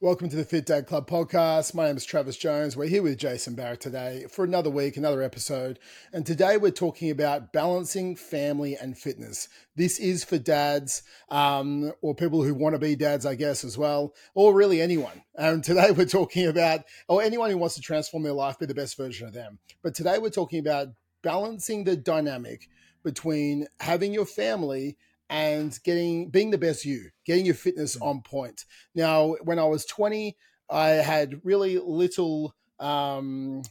Welcome to the Fit Dad Club podcast. My name is Travis Jones. We're here with Jason Barrett today for another week, another episode. And today we're talking about balancing family and fitness. This is for dads um, or people who want to be dads, I guess, as well, or really anyone. And today we're talking about, or anyone who wants to transform their life, be the best version of them. But today we're talking about balancing the dynamic between having your family and getting being the best you, getting your fitness mm. on point. Now, when I was 20, I had really little um,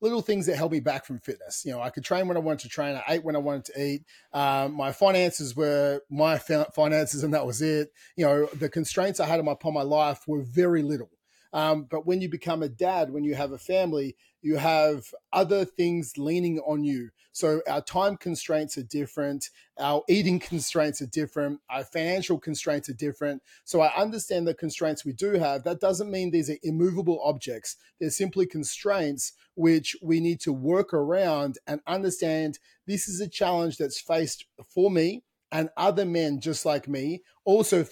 little things that held me back from fitness. You know, I could train when I wanted to train. I ate when I wanted to eat. Um, my finances were my finances, and that was it. You know, the constraints I had upon my life were very little. Um, but when you become a dad, when you have a family, you have other things leaning on you. So our time constraints are different, our eating constraints are different, our financial constraints are different. So I understand the constraints we do have. That doesn't mean these are immovable objects. They're simply constraints which we need to work around and understand this is a challenge that's faced for me and other men just like me also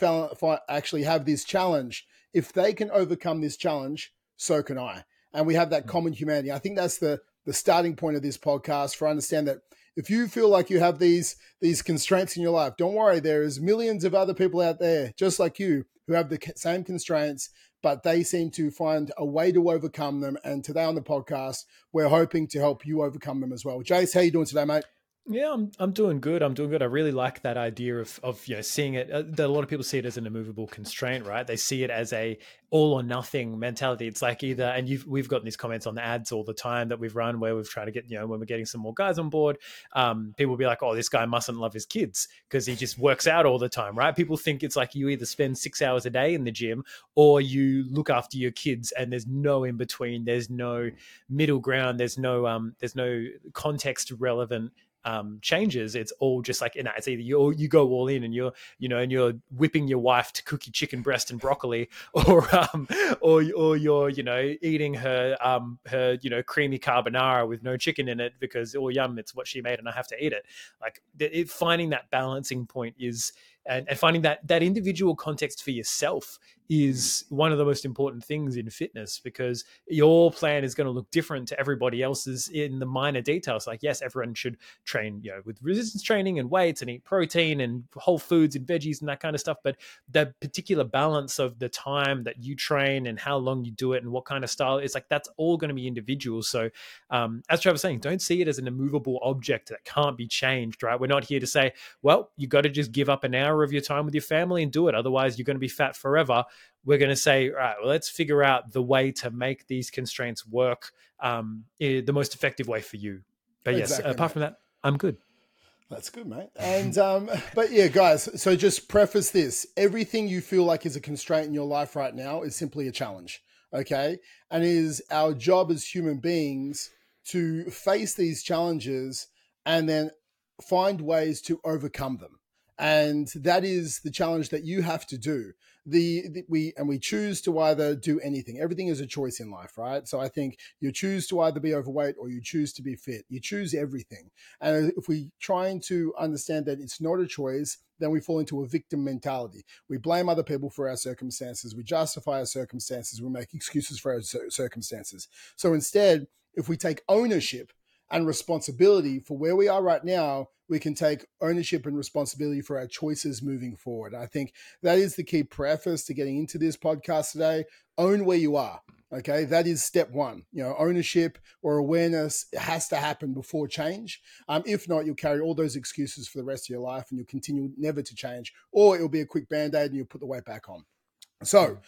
actually have this challenge. If they can overcome this challenge, so can I and we have that mm. common humanity. I think that's the the starting point of this podcast for understand that if you feel like you have these these constraints in your life, don't worry. There is millions of other people out there just like you who have the same constraints, but they seem to find a way to overcome them. And today on the podcast, we're hoping to help you overcome them as well. Jace, how you doing today, mate? Yeah, I'm I'm doing good. I'm doing good. I really like that idea of of you know seeing it. Uh, that a lot of people see it as an immovable constraint, right? They see it as a all or nothing mentality. It's like either, and you've we've gotten these comments on the ads all the time that we've run where we've tried to get you know when we're getting some more guys on board, um, people will be like, oh, this guy mustn't love his kids because he just works out all the time, right? People think it's like you either spend six hours a day in the gym or you look after your kids, and there's no in between. There's no middle ground. There's no um, there's no context relevant um, changes, it's all just like, know, it's either you you go all in and you're, you know, and you're whipping your wife to cook you chicken breast and broccoli, or um, or or you're, you know, eating her um her you know creamy carbonara with no chicken in it because oh yum, it's what she made and I have to eat it. Like it, finding that balancing point is and, and finding that that individual context for yourself is one of the most important things in fitness because your plan is going to look different to everybody else's in the minor details. Like, yes, everyone should train, you know, with resistance training and weights and eat protein and whole foods and veggies and that kind of stuff. But the particular balance of the time that you train and how long you do it and what kind of style it's like that's all going to be individual. So, um, as Trevor was saying, don't see it as an immovable object that can't be changed. Right? We're not here to say, well, you got to just give up an hour of your time with your family and do it. Otherwise, you're going to be fat forever we're going to say, all right, well, let's figure out the way to make these constraints work um, the most effective way for you. But yes, apart from that, I'm good. That's good, mate. And um, but yeah, guys. So just preface this: everything you feel like is a constraint in your life right now is simply a challenge. Okay, and it is our job as human beings to face these challenges and then find ways to overcome them and that is the challenge that you have to do. The, the, we and we choose to either do anything. Everything is a choice in life right? So i think you choose to either be overweight or you choose to be fit. You choose everything. And if we trying to understand that it's not a choice then we fall into a victim mentality. We blame other people for our circumstances. We justify our circumstances. We make excuses for our circumstances. So instead if we take ownership and responsibility for where we are right now, we can take ownership and responsibility for our choices moving forward. I think that is the key preface to getting into this podcast today. Own where you are. Okay, that is step one. You know, ownership or awareness has to happen before change. Um, if not, you'll carry all those excuses for the rest of your life and you'll continue never to change, or it'll be a quick band aid and you'll put the weight back on. So,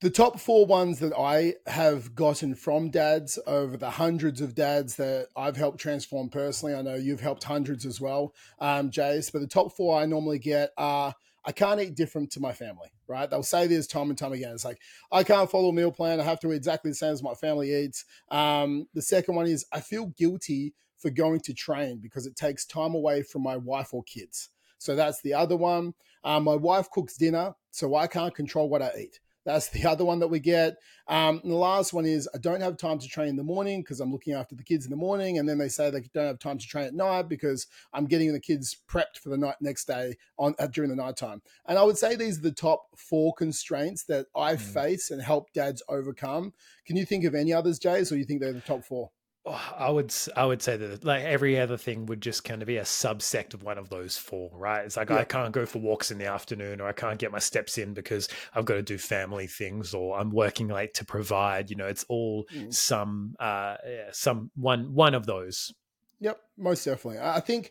the top four ones that I have gotten from dads over the hundreds of dads that I've helped transform personally. I know you've helped hundreds as well, um, Jace, but the top four I normally get are I can't eat different to my family, right? They'll say this time and time again. It's like, I can't follow a meal plan. I have to eat exactly the same as my family eats. Um, the second one is I feel guilty for going to train because it takes time away from my wife or kids. So that's the other one. Um, my wife cooks dinner, so I can't control what I eat. That's the other one that we get. Um, and the last one is I don't have time to train in the morning because I'm looking after the kids in the morning. And then they say they don't have time to train at night because I'm getting the kids prepped for the night next day on uh, during the nighttime. And I would say these are the top four constraints that I mm. face and help dads overcome. Can you think of any others, Jace, or you think they're the top four? Oh, I would I would say that like every other thing would just kind of be a subsect of one of those four, right? It's like yeah. I can't go for walks in the afternoon, or I can't get my steps in because I've got to do family things, or I'm working late to provide. You know, it's all mm. some uh, yeah, some one one of those. Yep, most definitely. I think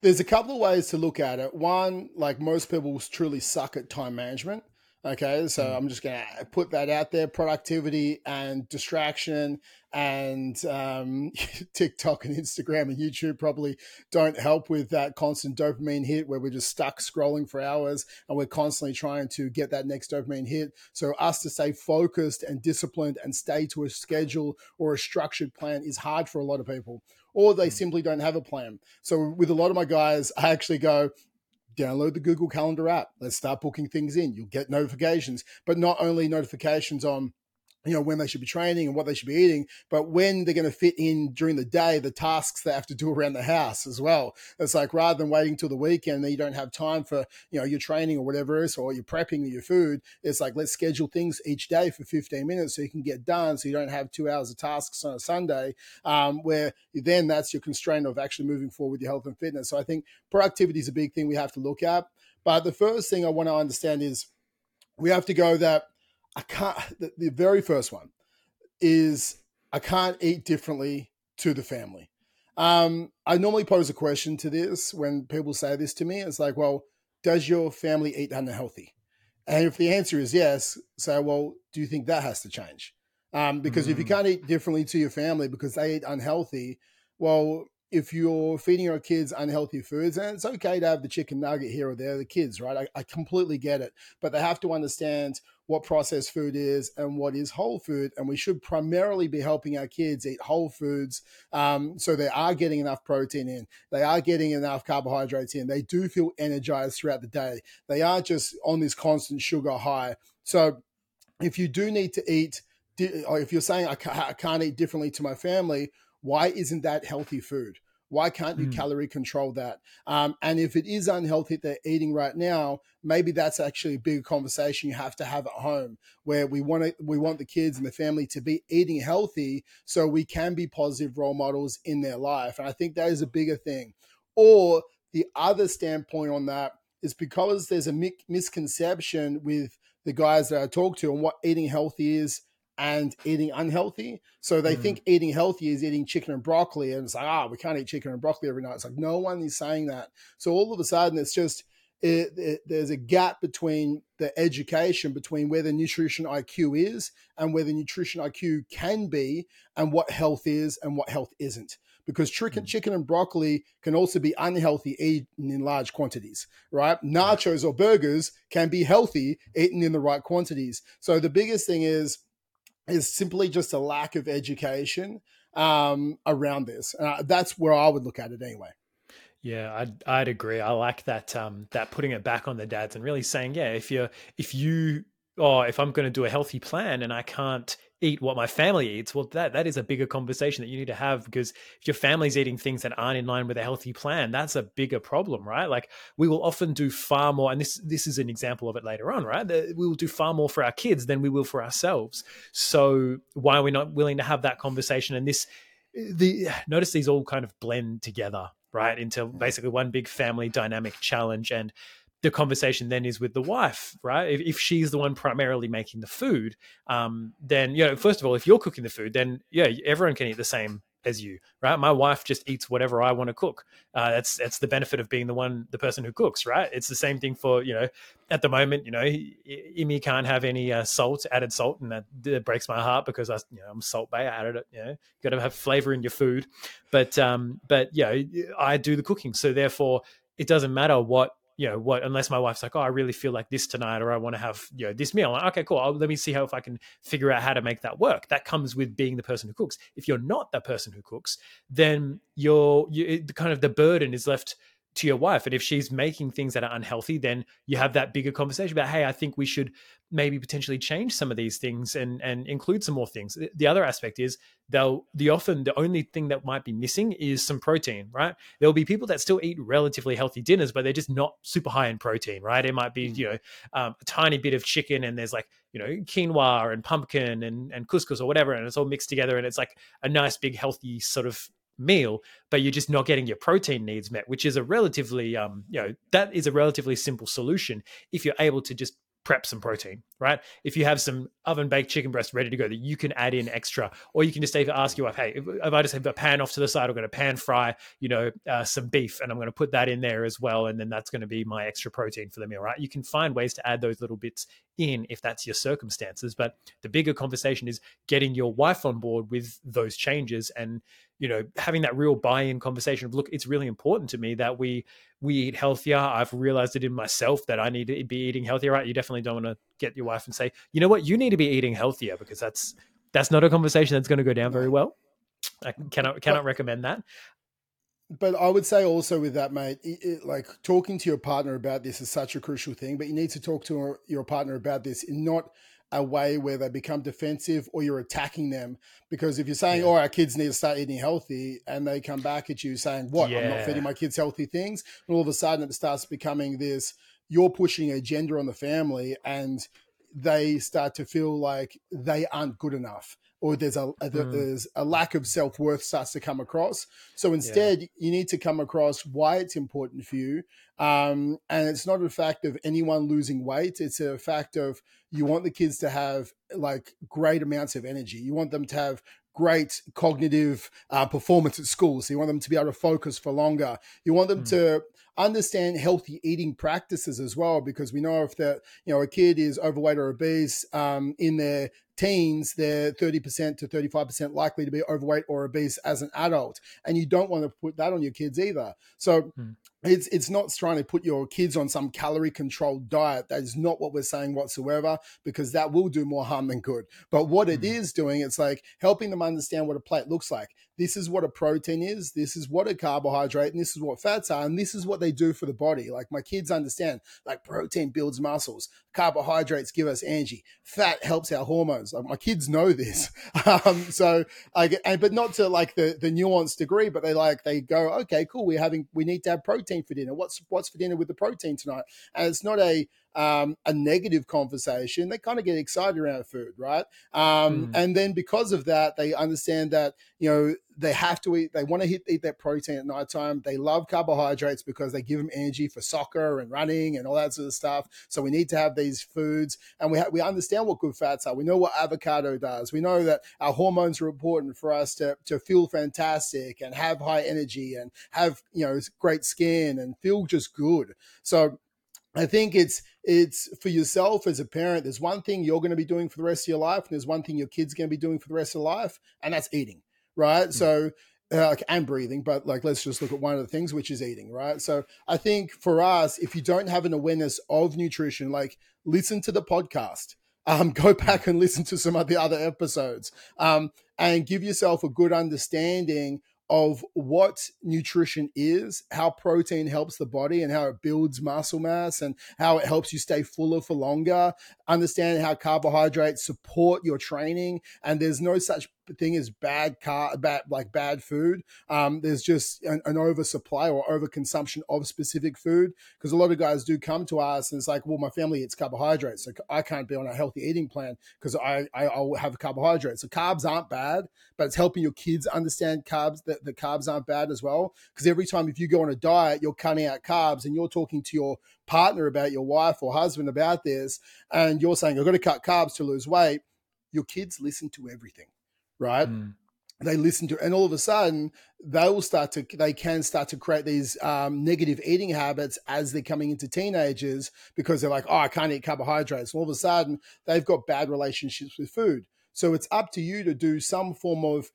there's a couple of ways to look at it. One, like most people truly suck at time management. Okay, so mm. I'm just going to put that out there productivity and distraction and um, TikTok and Instagram and YouTube probably don't help with that constant dopamine hit where we're just stuck scrolling for hours and we're constantly trying to get that next dopamine hit. So, us to stay focused and disciplined and stay to a schedule or a structured plan is hard for a lot of people or they mm. simply don't have a plan. So with a lot of my guys, I actually go, download the Google Calendar app. Let's start booking things in. You'll get notifications, but not only notifications on you know when they should be training and what they should be eating but when they're going to fit in during the day the tasks they have to do around the house as well. It's like rather than waiting till the weekend then you don't have time for you know your training or whatever it is or you're prepping your food it's like let's schedule things each day for 15 minutes so you can get done so you don't have two hours of tasks on a sunday um, where then that's your constraint of actually moving forward with your health and fitness. So i think productivity is a big thing we have to look at. But the first thing i want to understand is we have to go that I can't. The, the very first one is I can't eat differently to the family. Um, I normally pose a question to this when people say this to me. It's like, well, does your family eat unhealthy? And if the answer is yes, say, well, do you think that has to change? Um, because mm. if you mm. can't eat differently to your family because they eat unhealthy, well, if you're feeding your kids unhealthy foods, and it's okay to have the chicken nugget here or there, the kids, right? I, I completely get it. But they have to understand what processed food is and what is whole food. And we should primarily be helping our kids eat whole foods um, so they are getting enough protein in, they are getting enough carbohydrates in, they do feel energized throughout the day, they are just on this constant sugar high. So if you do need to eat, or if you're saying I can't eat differently to my family, why isn't that healthy food? Why can't you mm. calorie control that? Um, and if it is unhealthy they're eating right now, maybe that's actually a bigger conversation you have to have at home, where we want to we want the kids and the family to be eating healthy, so we can be positive role models in their life. And I think that is a bigger thing. Or the other standpoint on that is because there's a misconception with the guys that I talk to and what eating healthy is and eating unhealthy. So they mm. think eating healthy is eating chicken and broccoli. And it's like, ah, oh, we can't eat chicken and broccoli every night. It's like, no one is saying that. So all of a sudden, it's just, it, it, there's a gap between the education between where the nutrition IQ is and where the nutrition IQ can be and what health is and what health isn't because chicken, mm. chicken and broccoli can also be unhealthy eaten in large quantities, right? Nachos or burgers can be healthy eaten in the right quantities. So the biggest thing is is simply just a lack of education um, around this. Uh, that's where I would look at it anyway. Yeah, I'd I'd agree. I like that um, that putting it back on the dads and really saying, yeah, if you're if you oh, if I'm going to do a healthy plan and I can't eat what my family eats, well, that that is a bigger conversation that you need to have because if your family's eating things that aren't in line with a healthy plan, that's a bigger problem, right? Like we will often do far more, and this this is an example of it later on, right? That we will do far more for our kids than we will for ourselves. So why are we not willing to have that conversation? And this, the notice these all kind of blend together, right, into mm. basically one big family dynamic challenge and the conversation then is with the wife, right? If, if she's the one primarily making the food, um, then you know, first of all, if you're cooking the food, then yeah, everyone can eat the same as you, right? My wife just eats whatever I want to cook. Uh, that's that's the benefit of being the one, the person who cooks, right? It's the same thing for you know, at the moment, you know, Imi can't have any uh, salt, added salt, and that, that, breaks my heart because I, you know, I'm Salt Bae. I added it. You know, got to have flavor in your food, but um, but yeah, I do the cooking, so therefore it doesn't matter what you know what unless my wife's like oh i really feel like this tonight or i want to have you know this meal. Like, okay cool. I'll, let me see how if i can figure out how to make that work. That comes with being the person who cooks. If you're not that person who cooks then you're you, kind of the burden is left to your wife. And if she's making things that are unhealthy, then you have that bigger conversation about, hey, I think we should maybe potentially change some of these things and and include some more things. The other aspect is they'll the often the only thing that might be missing is some protein, right? There'll be people that still eat relatively healthy dinners, but they're just not super high in protein, right? It might be mm. you know um, a tiny bit of chicken and there's like you know quinoa and pumpkin and and couscous or whatever, and it's all mixed together and it's like a nice big healthy sort of meal but you're just not getting your protein needs met which is a relatively um you know that is a relatively simple solution if you're able to just prep some protein, right? If you have some oven baked chicken breast ready to go that you can add in extra, or you can just even ask your wife, hey, if, I just have a pan off to the side, I'm going to pan fry, you know, uh, some beef and I'm going to put that in there as well. And then that's going to be my extra protein for the meal, right? You can find ways to add those little bits in if that's your circumstances. But the bigger conversation is getting your wife on board with those changes and you know having that real buy-in conversation of look it's really important to me that we we eat healthier. I've realized it in myself that i need to be eating healthier right? You definitely don't want to get your wife and say you know what? You need to be eating healthier because that's that's not a conversation that's going to go down very well. I cannot cannot but, recommend that. But I would say also with that, mate, it, it, like talking to your partner about this is such a crucial thing. But you need to talk to your partner about this in not a way where they become defensive or you're attacking them. Because if you're saying, yeah. oh, our kids need to start eating healthy, and they come back at you saying, what, yeah. I'm not feeding my kids healthy things, and all of a sudden it starts becoming this, you're pushing a agenda on the family, and they start to feel like they aren't good enough or there's a, a mm. there's a lack of self-worth starts to come across so instead yeah. you need to come across why it's important for you um, and it's not a fact of anyone losing weight it's a fact of you want the kids to have like great amounts of energy you want them to have great cognitive uh, performance at school. So you want them to be able to focus for longer. You want them mm. to understand healthy eating practices as well, because we know if that you know a kid is overweight or obese um, in their teens, they're 30% to 35% likely to be overweight or obese as an adult. And you don't want to put that on your kids either. So mm. it's it's not trying to put your kids on some calorie controlled diet. That is not what we're saying whatsoever, because that will do more harm than good. But what mm. it hmm. is doing, it's like helping them understand what a plate looks like. This is what a protein is, this is what a carbohydrate, and this is what fats are, and this is what they do for the body. Like my kids understand, like protein builds muscles, carbohydrates give us energy, fat helps our hormones. Like my kids know this. Um, so I get, and, but not to like the the nuanced degree, but they like they go, okay, cool. We're having we need to have protein for dinner. What's what's for dinner with the protein tonight? And it's not a um, a negative conversation, they kind of get excited around food, right? Um, mm. And then because of that, they understand that you know they have to eat. They want to hit, eat that protein at nighttime. They love carbohydrates because they give them energy for soccer and running and all that sort of stuff. So we need to have these foods, and we ha- we understand what good fats are. We know what avocado does. We know that our hormones are important for us to to feel fantastic and have high energy and have you know great skin and feel just good. So I think it's it's for yourself as a parent. There's one thing you're going to be doing for the rest of your life, and there's one thing your kid's going to be doing for the rest of life, and that's eating, right? Mm. So, uh, and breathing, but like let's just look at one of the things, which is eating, right? So, I think for us, if you don't have an awareness of nutrition, like listen to the podcast, um, go hmm. back and listen to some of the other episodes, um, and give yourself a good understanding of what nutrition is, how protein helps the body and how it builds muscle mass and how it helps you stay fuller for longer. Understand how carbohydrates support your training. And there's no such thing is bad car bad like bad food. Um, there's just an, an oversupply or overconsumption of specific food because a lot of guys do come to us and it's like well my family eats carbohydrates so i can't be on a healthy eating plan because I, I i'll have carbohydrates. So carbs aren't bad but it's helping your kids understand carbs that the carbs aren't bad as well. Because every time if you go on a diet you're cutting out carbs and you're talking to your partner about your wife or husband about this and you're saying i've got to cut carbs to lose weight your kids listen to everything right? Mm. They listen to, and all of a sudden, they will start to, they can start to create these um, negative eating habits as they're coming into teenagers because they're like, oh, I can't eat carbohydrates. And all of a sudden, they've got bad relationships with food. So it's up to you to do some form of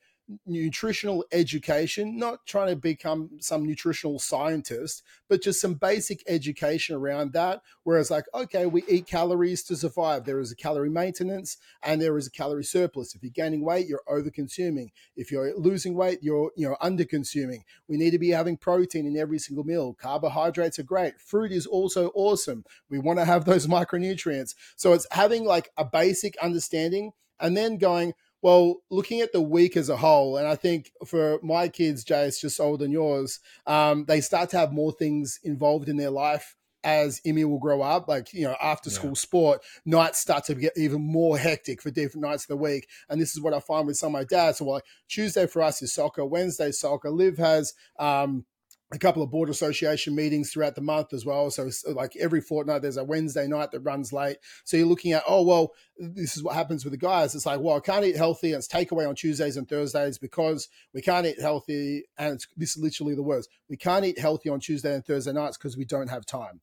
nutritional education, not trying to become some nutritional scientist, but just some basic education around that. Whereas, like, okay, we eat calories to survive. There is a calorie maintenance and there is a calorie surplus. If you're gaining weight, you're over consuming. If you're losing weight, you're you know under consuming. We need to be having protein in every single meal. Carbohydrates are great. Fruit is also awesome. We want to have those micronutrients. So it's having like a basic understanding and then going, well, looking at the week as a whole, and I think for my kids, Jay, it's just older than yours, um, they start to have more things involved in their life as Emmy will grow up, like, you know, after school yeah. sport, nights start to get even more hectic for different nights of the week. And this is what I find with some of my dads. So, like, Tuesday for us is soccer, Wednesday, soccer. Liv has, um, a couple of board association meetings throughout the month as well. So, like every fortnight, there's a Wednesday night that runs late. So, you're looking at, oh, well, this is what happens with the guys. It's like, well, I can't eat healthy and it's takeaway on Tuesdays and Thursdays because we can't eat healthy. And this is literally the words we can't eat healthy on Tuesday and Thursday nights because we don't have time.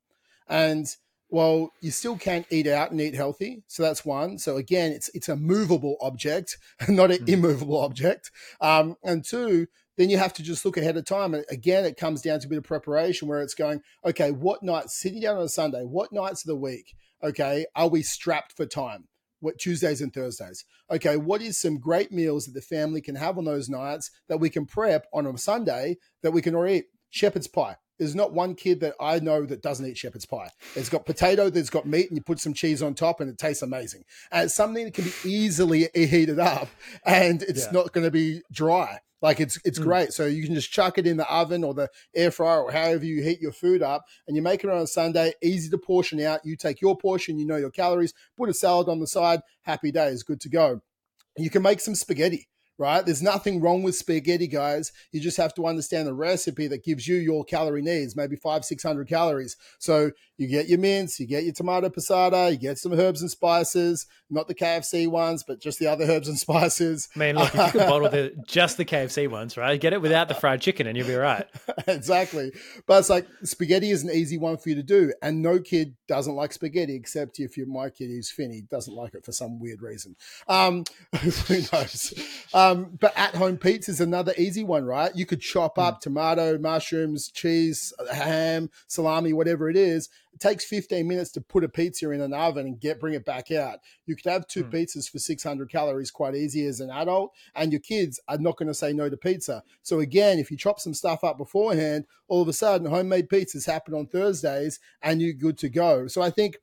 And well, you still can't eat out and eat healthy. So that's one. So again, it's it's a movable object, not an mm. immovable object. Um, and two, then you have to just look ahead of time. And again, it comes down to a bit of preparation where it's going, okay, what nights, sitting down on a Sunday, what nights of the week, okay, are we strapped for time? What Tuesdays and Thursdays? Okay, what is some great meals that the family can have on those nights that we can prep on a Sunday that we can already eat? Shepherd's pie. There's not one kid that I know that doesn't eat shepherd's pie. It's got potato, there's got meat, and you put some cheese on top, and it tastes amazing. And it's something that can be easily heated up, and it's yeah. not going to be dry. Like it's it's mm. great. So you can just chuck it in the oven or the air fryer or however you heat your food up, and you make it on a Sunday. Easy to portion out. You take your portion, you know your calories. Put a salad on the side. Happy days, good to go. You can make some spaghetti right? There's nothing wrong with spaghetti, guys. You just have to understand the recipe that gives you your calorie needs, maybe five, 600 calories. So you get your mince, you get your tomato passata, you get some herbs and spices, not the KFC ones, but just the other herbs and spices. Man, look, if you could bottle the, just the KFC ones, right? Get it without the fried chicken and you'll be right. exactly. But it's like spaghetti is an easy one for you to do. And no kid doesn't like spaghetti, except if you're my kid who's Finny, doesn't like it for some weird reason. Um, who knows? Um, but at home pizza is another easy one, right? You could chop up mm. tomato, mushrooms, cheese, ham, salami, whatever it is it takes 15 minutes to put a pizza in an oven and get bring it back out. You could have two mm. pizzas for 600 calories quite easy as an adult, and your kids are not going to say no to pizza. So again, if you chop some stuff up beforehand, all of a sudden homemade pizzas happen on Thursdays, and you're good to go. So I think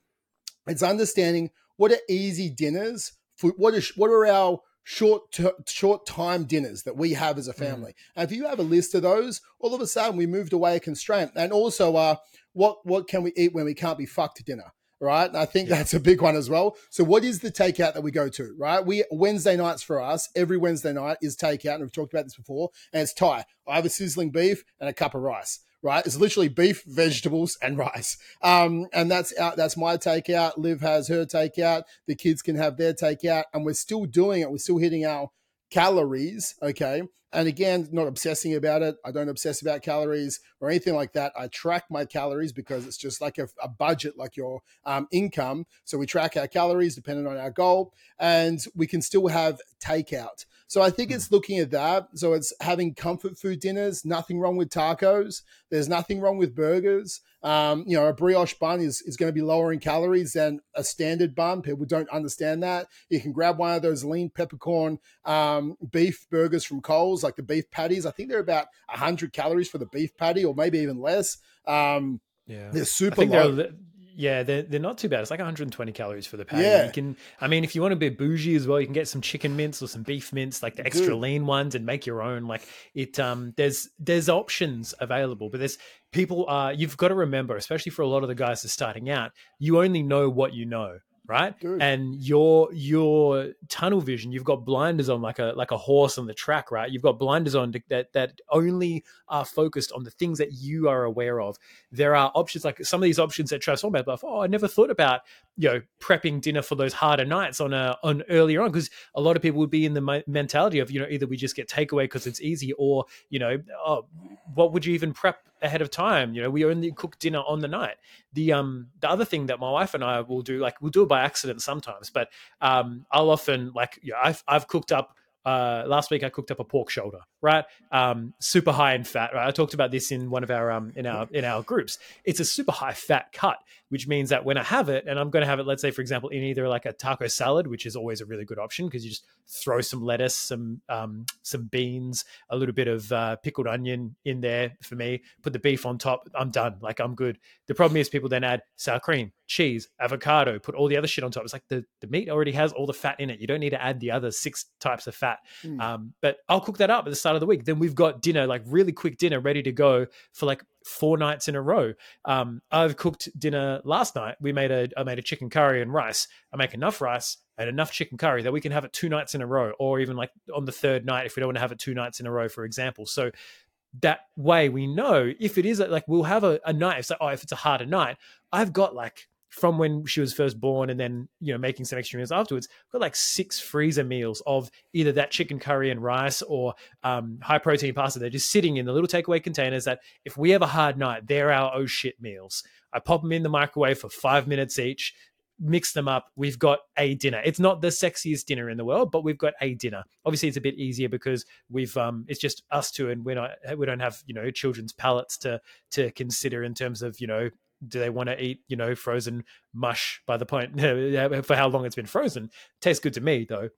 it's understanding what are easy dinners. For, what is what are our short short time dinners that we have as a hmm. family. Mm. And if you have a list of those, all of a sudden we moved away a constraint. And also, uh, what what can we eat when we can't be fucked to dinner? Right. And I think yeah. that's a big one as well. So what is the takeout that we go to? Right. We Wednesday nights for us, every Wednesday night is takeout. And we've talked about this before. And it's Thai. I have a sizzling beef and a cup of rice. Right. It's literally beef, vegetables, and rice. Um, and that's out, that's my takeout. Liv has her takeout. The kids can have their takeout. And we're still doing it. We're still hitting our calories. Okay. And again, not obsessing about it. I don't obsess about calories or anything like that. I track my calories because it's just like a, a budget, like your um, income. So we track our calories depending on our goal, and we can still have takeout. So I think it's looking at that. So it's having comfort food dinners. Nothing wrong with tacos. There's nothing wrong with burgers. Um, you know, a brioche bun is, is going to be lower in calories than a standard bun. People don't understand that. You can grab one of those lean peppercorn um, beef burgers from Coles, like the beef patties. I think they're about 100 calories for the beef patty, or maybe even less. Um, yeah, they're super low. Yeah, they're, they're not too bad. It's like 120 calories for the patty. Yeah. You can, I mean, if you want to be bougie as well, you can get some chicken mince or some beef mince, like the extra Good. lean ones, and make your own. Like it, um, there's there's options available, but there's people. Uh, you've got to remember, especially for a lot of the guys that are starting out, you only know what you know right? Dude. And your your tunnel vision, you've got blinders on like a like a horse on the track, right? You've got blinders on that that only are focused on the things that you are aware of. There are options like some of these options that Travis talked about. Oh, I never thought about you know prepping dinner for those harder nights on a on earlier on because a lot of people would be in the mentality of you know either we just get takeaway because it's easy or you know oh, what would you even prep ahead of time. You know, we only cook dinner on the night. The um the other thing that my wife and I will do, like we'll do it by accident sometimes, but um I'll often like you know, I've I've cooked up uh, last week I cooked up a pork shoulder, right? Um, super high in fat. Right? I talked about this in one of our um, in our in our groups. It's a super high fat cut, which means that when I have it, and I'm going to have it, let's say for example, in either like a taco salad, which is always a really good option because you just throw some lettuce, some um, some beans, a little bit of uh, pickled onion in there for me. Put the beef on top. I'm done. Like I'm good. The problem is people then add sour cream, cheese, avocado, put all the other shit on top. It's like the, the meat already has all the fat in it. You don't need to add the other six types of fat. Mm. Um, but I'll cook that up at the start of the week. Then we've got dinner, like really quick dinner, ready to go for like four nights in a row. Um, I've cooked dinner last night. We made a I made a chicken curry and rice. I make enough rice and enough chicken curry that we can have it two nights in a row, or even like on the third night if we don't want to have it two nights in a row, for example. So that way we know if it is like we'll have a, a night. It's like, oh, if it's a harder night, I've got like from when she was first born and then you know making some extra meals afterwards got like six freezer meals of either that chicken curry and rice or um, high protein pasta. They're just sitting in the little takeaway containers that if we have a hard night they're our oh shit meals. I pop them in the microwave for five minutes each mix them up. We've got a dinner. It's not the sexiest dinner in the world but we've got a dinner. Obviously it's a bit easier because we've um it's just us two and we're not we don't have you know children's palates to to consider in terms of you know do they want to eat you know frozen mush by the point for how long it's been frozen? Tastes good to me though.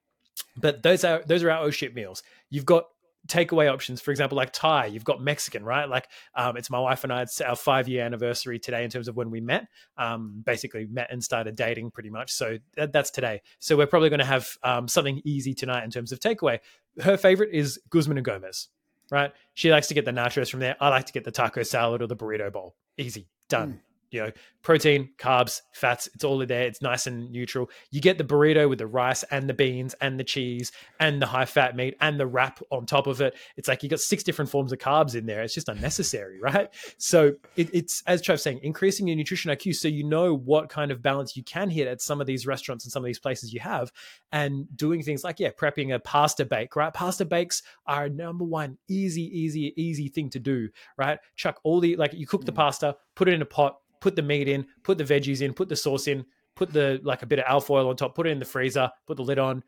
But those are those are our oh shit meals. You've got takeaway options for example like thai you've got mexican right? Like um, it's my wife and i it's our five year anniversary today in terms of when we met. Um, basically met and started dating pretty much so that, that's today. So we're probably going to have um, something easy tonight in terms of takeaway. Her favorite is guzman and gomez right? She likes to get the nachos from there. I like to get the taco salad or the burrito bowl. Easy. Done. Mm you know, protein, carbs, fats, it's all there. It's nice and neutral. You get the burrito with the rice and the beans and the cheese and the high fat meat and the wrap on top of it. It's like you got six different forms of carbs in there. It's just unnecessary, right? So it, it's, as Trev's saying, increasing your nutrition IQ so you know what kind of balance you can hit at some of these restaurants and some of these places you have and doing things like, yeah, prepping a pasta bake, right? Pasta bakes are number one easy, easy, easy thing to do, right? Chuck all the, like you cook the mm. pasta, put it in a pot, put the meat in, put the veggies in, put the sauce in, put the like a bit of alfoil on top, put it in the freezer, put the lid on.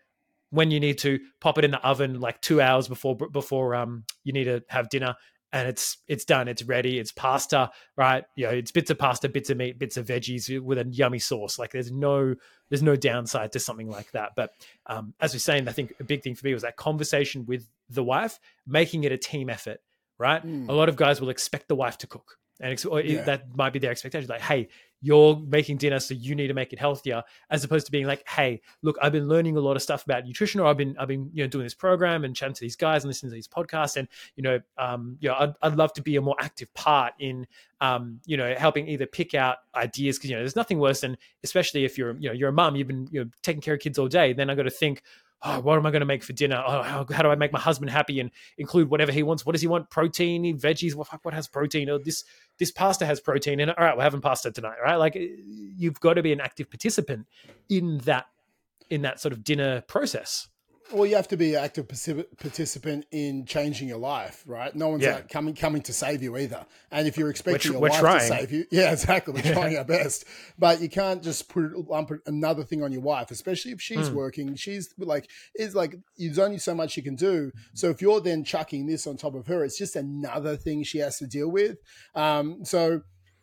When you need to, pop it in the oven like two hours before before um you need to have dinner, and it's it's done. It's ready. It's pasta, right? You know, it's bits of pasta, bits of meat, bits of veggies with a yummy sauce. Like there's no there's no downside to something like that. But um, as we're saying, I think a big thing for me was that conversation with the wife, making it a team effort. Right? Mm. A lot of guys will expect the wife to cook and ex- yeah. that might be their expectation like hey you're making dinner so you need to make it healthier as opposed to being like hey look i've been learning a lot of stuff about nutrition or i've been i've been you know doing this program and chatting to these guys and listening to these podcasts and you know um you know i'd, I'd love to be a more active part in um you know helping either pick out ideas because you know there's nothing worse than especially if you're you know you're a mom you've been you know taking care of kids all day then i got to think oh, what am I going to make for dinner? Oh, how, how, do I make my husband happy and include whatever he wants? What does he want? Protein, veggies? What, what has protein? Oh, this this pasta has protein in it. All right, we're having pasta tonight, right? Like you've got to be an active participant in that in that sort of dinner process. Well, you have to be an active participant in changing your life, right? No one's yeah. coming coming to save you either. And if you're expecting we're, your we're wife trying. to save you, yeah, exactly, we're trying our best. But you can't just put lump another thing on your wife, especially if she's mm. working. She's like, it's like there's only so much you can do. So if you're then chucking this on top of her, it's just another thing she has to deal with. Um, so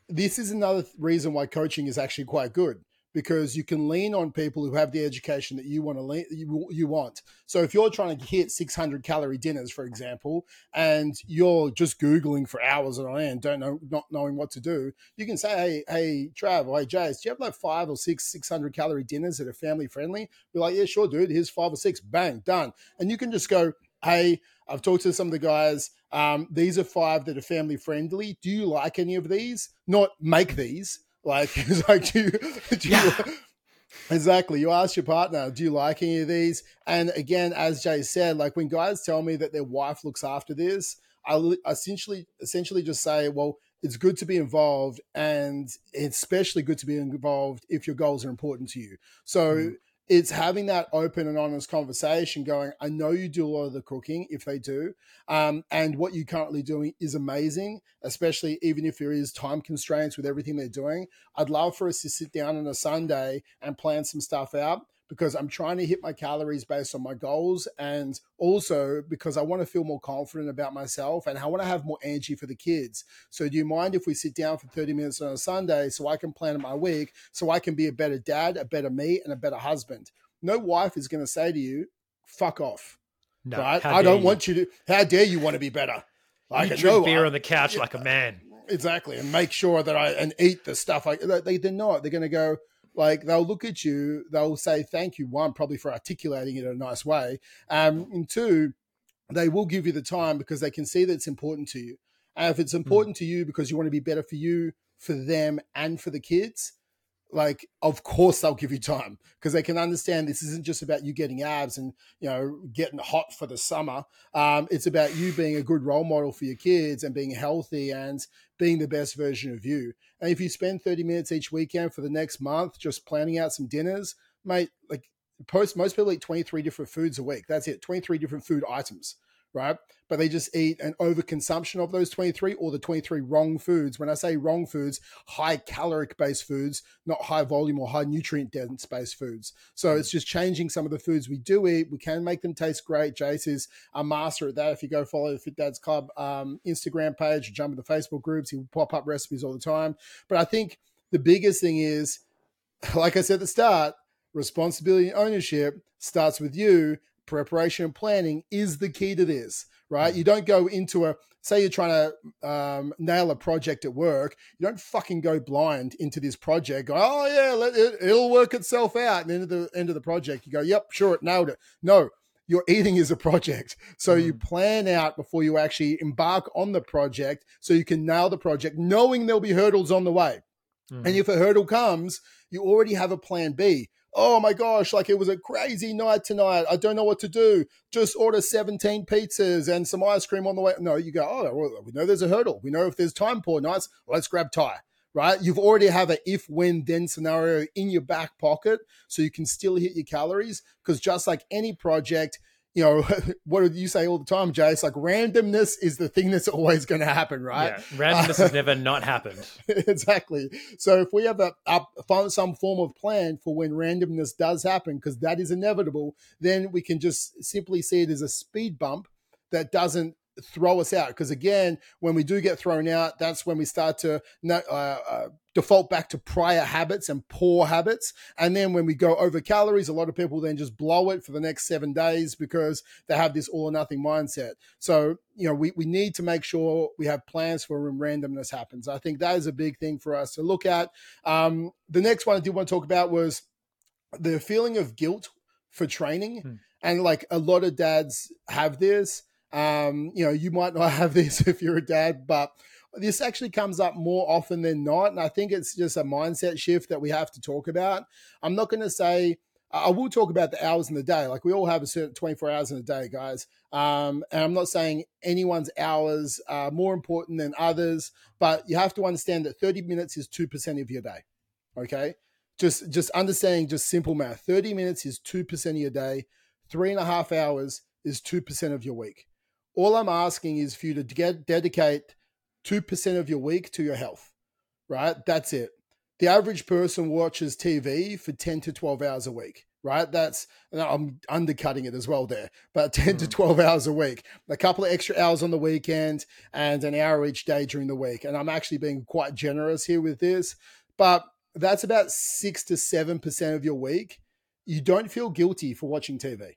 this is another reason why coaching is actually quite good because you can lean on people who have the education that you want to lean, you, you want. So if you're trying to hit 600 calorie dinners, for example, and you're just googling for hours on end, don't know, not knowing what to do, you can say, "Hey, hey, Trav, or hey, Jace, do you have like five or six 600 calorie dinners that are family friendly?" Be like, "Yeah, sure, dude. Here's five or six. Bang, done." And you can just go, "Hey, I've talked to some of the guys." Um, these are five that are family friendly. Do you like any of these? Not make these, like, it's like, do you, do you yeah. Exactly. You ask your partner, do you like any of these? And again, as Jay said, like when guys tell me that their wife looks after this, I essentially essentially just say, well, it's good to be involved, and it's especially good to be involved if your goals are important to you. So mm it's having that open and honest conversation going i know you do a lot of the cooking if they do um, and what you're currently doing is amazing especially even if there is time constraints with everything they're doing. I'd love for us to sit down on a sunday and plan some stuff out because I'm trying to hit my calories based on my goals and also because I want to feel more confident about myself and I want to have more energy for the kids. So, do you mind if we sit down for 30 minutes on a Sunday so I can plan my week so I can be a better dad, a better me, and a better husband? No wife is going to say to you, fuck off. No, right? I don't you. want you to, how dare you want to be better? Like, you drink no, beer I, on the couch yeah, like a man. Exactly. And make sure that I, and eat the stuff. I, they, they're not. They're going to go, like they'll look at you, they'll say thank you. One, probably for articulating it in a nice way, um, and two, they will give you the time because they can see that it's important to you. And if it's hmm. important mm. to you because you want to be better for you, for them, and for the kids, like of course they'll give you time because they can understand this isn't just about you getting abs and you know getting hot for the summer. Um, it's about you being a good role model for your kids and being healthy and being the best version of you. And if you spend 30 minutes each weekend for the next month just planning out some dinners mate like post most people eat 23 different foods a week. That's it 23 different food items right? But they just eat an overconsumption of those 23 or the 23 wrong foods. When I say wrong foods, high caloric based foods, not high volume or high nutrient dense based foods. So it's just changing some of the foods we do eat. We can make them taste great. Jace is a master at that. If you go follow the Fit Dads Club um, Instagram page or jump in the Facebook groups, he will pop up recipes all the time. But I think the biggest thing is, like I said at the start, responsibility and ownership starts with you preparation and planning is the key to this, right? You don't go into a, say you're trying to um, nail a project at work, you don't fucking go blind into this project. Go, oh yeah, let it, it'll work itself out. And then at the end of the project, you go, yep, sure, it nailed it. No, your eating is a project. So mm. you plan out before you actually embark on the project so you can nail the project, knowing there'll be hurdles on the way. Mm. And if a hurdle comes, you already have a plan B oh my gosh, like it was a crazy night tonight. I don't know what to do. Just order 17 pizzas and some ice cream on the way. No, you go, oh, well, we know there's a hurdle. We know if there's time poor nights, let's grab Thai, right? You've already have a if, when, then scenario in your back pocket so you can still hit your calories. Because just like any project, you know, what do you say all the time, Jay? It's like randomness is the thing that's always going to happen, right? Yeah, randomness has never not happened. exactly. So if we have a, a some form of plan for when randomness does happen, because that is inevitable, then we can just simply see it as a speed bump that doesn't throw us out because again when we do get thrown out that's when we start to uh, uh, default back to prior habits and poor habits. And then when we go over calories a lot of people then just blow it for the next seven days because they have this all or nothing mindset. So you know we, we need to make sure we have plans for when randomness happens. I think that is a big thing for us to look at. Um, the next one i did want to talk about was the feeling of guilt for training. Hmm. and like a lot of dads have this um, you know, you might not have this if you're a dad, but this actually comes up more often than not. And I think it's just a mindset shift that we have to talk about. I'm not going to say, I will talk about the hours in the day. Like we all have a certain 24 hours in a day, guys. Um, and I'm not saying anyone's hours are more important than others, but you have to understand that 30 minutes is 2% of your day. Okay. Just, just understanding just simple math. 30 minutes is 2% of your day. Three and a half hours is 2% of your week. All I'm asking is for you to get, dedicate 2% of your week to your health, right? That's it. The average person watches TV for 10 to 12 hours a week, right? That's, I'm undercutting it as well there, but 10 mm. to 12 hours a week, a couple of extra hours on the weekend and an hour each day during the week. And I'm actually being quite generous here with this, but that's about six to 7% of your week. You don't feel guilty for watching TV.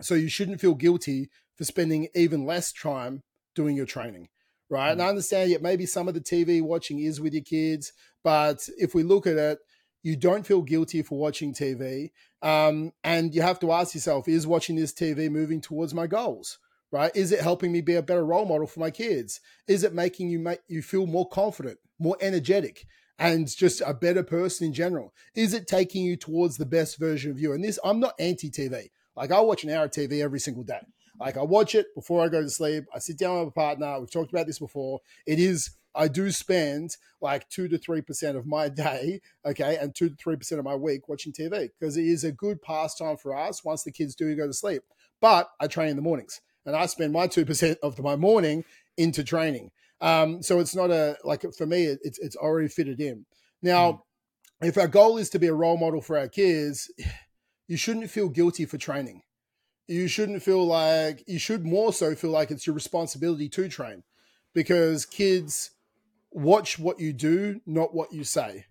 So you shouldn't feel guilty for spending even less time doing your training, right? Mm. And I understand yet maybe some of the TV watching is with your kids, but if we look at it, you don't feel guilty for watching TV. Um, and you have to ask yourself, is watching this TV moving towards my goals? Right? Is it helping me be a better role model for my kids? Is it making you make you feel more confident, more energetic? and just a better person in general? Is it taking you towards the best version of you? And this, I'm not anti TV. Like I watch an hour of TV every single day. Like I watch it before I go to sleep. I sit down with a partner. We've talked about this before. It is I do spend like two to three percent of my day, okay, and two to three percent of my week watching TV because it is a good pastime for us once the kids do go to sleep. But I train in the mornings, and I spend my two percent of my morning into training. Um, so it's not a like for me, it's it's already fitted in. Now, mm. if our goal is to be a role model for our kids, you shouldn't feel guilty for training. You shouldn't feel like you should more so feel like it's your responsibility to train because kids watch what you do, not what you say.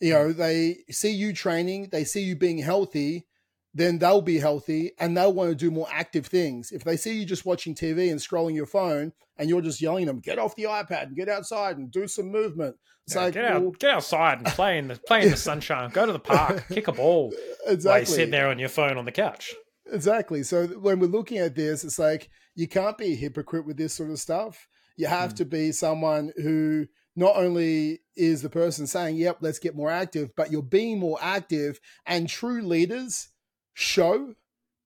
You know, they see you training, they see you being healthy, then they'll be healthy and they'll want to do more active things. If they see you just watching TV and scrolling your phone and you're just yelling at them, get off the iPad and get outside and do some movement. It's yeah, like, get, out, well, get outside and play in the play in the sunshine. Go to the park, kick a ball. Exactly. While you're sitting there on your phone on the couch. Exactly. So when we're looking at this, it's like you can't be a hypocrite with this sort of stuff. You have mm. to be someone who not only is the person saying, "Yep, let's get more active," but you're being more active. And true leaders show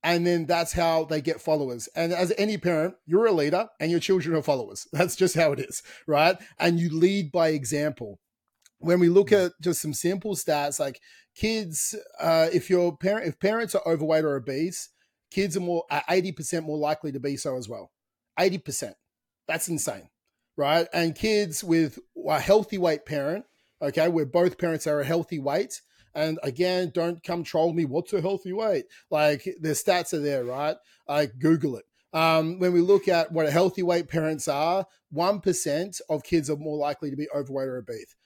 and then that's how they get followers. And as any parent, you're a leader and your children are followers. That's just how it is, right? And you lead by example. When we look at just some simple stats, like kids, uh, if your parent, if parents are overweight or obese, kids are more eighty percent more likely to be so as well. Eighty percent. That's insane, right? And kids with a healthy weight parent, okay, where both parents are a healthy weight, and again, don't come troll me. What's a healthy weight? Like the stats are there, right? I Google it. Um, when we look at what a healthy weight parents are, 1% of kids are more likely to be overweight or obese.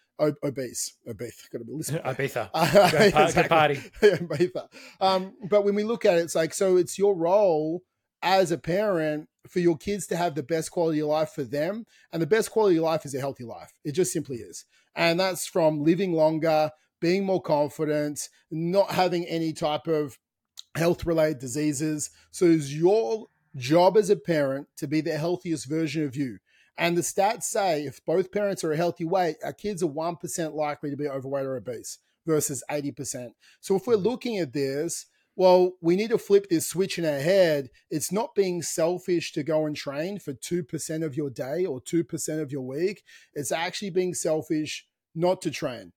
Obese, obese, got to be listening. Ibiza, uh, exactly. party. Ibiza. Um, but when we look at it, it's like so. It's your role as a parent for your kids to have the best quality of life for them, and the best quality of life is a healthy life. It just simply is, and that's from living longer, being more confident, not having any type of health related diseases. So it's your job as a parent to be the healthiest version of you. And the stats say if both parents are a healthy weight, our kids are 1% likely to be overweight or obese versus 80%. So if we're mm-hmm. looking at this, well, we need to flip this switch in our head. It's not being selfish to go and train for 2% of your day or 2% of your week. It's actually being selfish not to train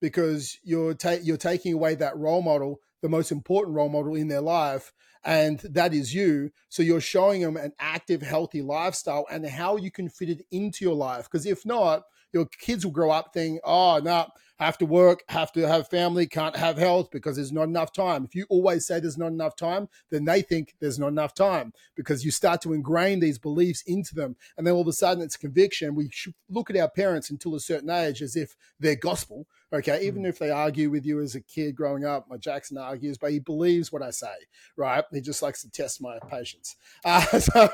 because you're ta- you're taking away that role model, the most important role model in their life, and that is you. So you're showing them an active, healthy lifestyle and how you can fit it into your life. Because if not, your kids will grow up thinking, "Oh, no, have to work, have to have family, can't have health because there's not enough time." If you always say there's not enough time, then they think there's not enough time because you start to ingrain these beliefs into them, and then all of a sudden it's conviction. We look at our parents until a certain age as if they're gospel Okay, even mm. if they argue with you as a kid growing up, my Jackson argues, but he believes what I say, right? He just likes to test my patience. Uh, so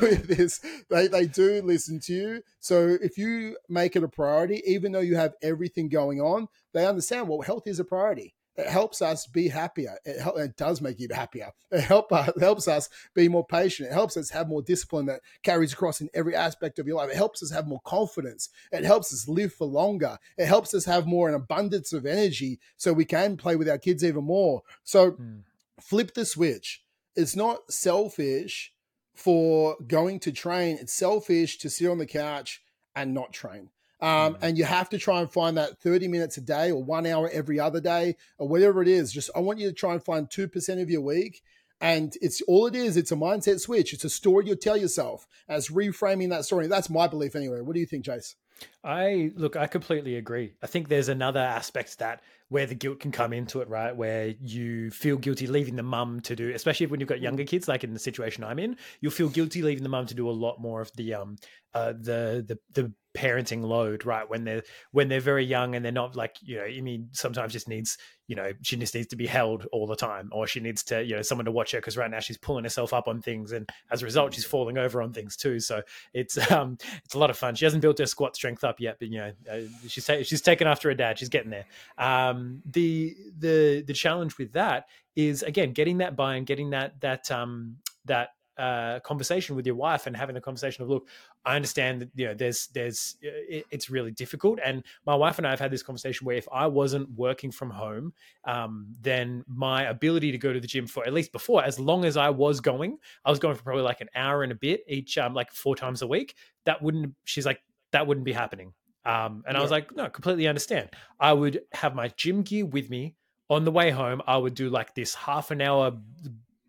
with this, they, they do listen to you. So if you make it a priority, even though you have everything going on, they understand, well, health is a priority. It helps us be happier. It, help, it does make you happier. It, help, uh, helps us be more patient. It helps us have more discipline that carries across in every aspect of your life. It helps us have more confidence. It helps us live for longer. It helps us have more an abundance of energy so we can play with our kids even more. So mm. flip the switch. It's not selfish for going to train. It's selfish to sit on the couch and not train. Um, mm. And you have to try and find that 30 minutes a day or one hour every other day or whatever it is. Just I want you to try and find 2% of your week. And it's all it is, it's a mindset switch. It's a story you tell yourself as reframing that story. That's my belief anyway. What do you think, Jace? I look, I completely agree. I think there's another aspect that where the guilt can come into it, right? Where you feel guilty leaving the mum to do, especially when you've got younger mm. kids, like in the situation I'm in, you'll feel guilty leaving the mum to do a lot more of the um uh the the the parenting load, right? When they're when they're very young and they're not like you know, I mean, sometimes just needs you know she just needs to be held all the time, or she needs to you know someone to watch her because right now she's pulling herself up on things, and as a result, she's falling over on things too. So it's um it's a lot of fun. She hasn't built her squat strength up yet, but you know uh, she's ta- she's taken after her dad. She's getting there. Um, the the the challenge with that is again getting that buy and getting that that um that uh, conversation with your wife and having the conversation of look i understand that you know there's there's it, it's really difficult. And my wife and i have had this conversation where if i wasn't working from home um, then my ability to go to the gym for at least before as long as i was going i was going for probably like an hour and a bit each um, like four times a week that wouldn't she's like that wouldn't be happening. Um, and yeah. i was like no completely understand. I would have my gym gear with me. On the way home i would do like this half an hour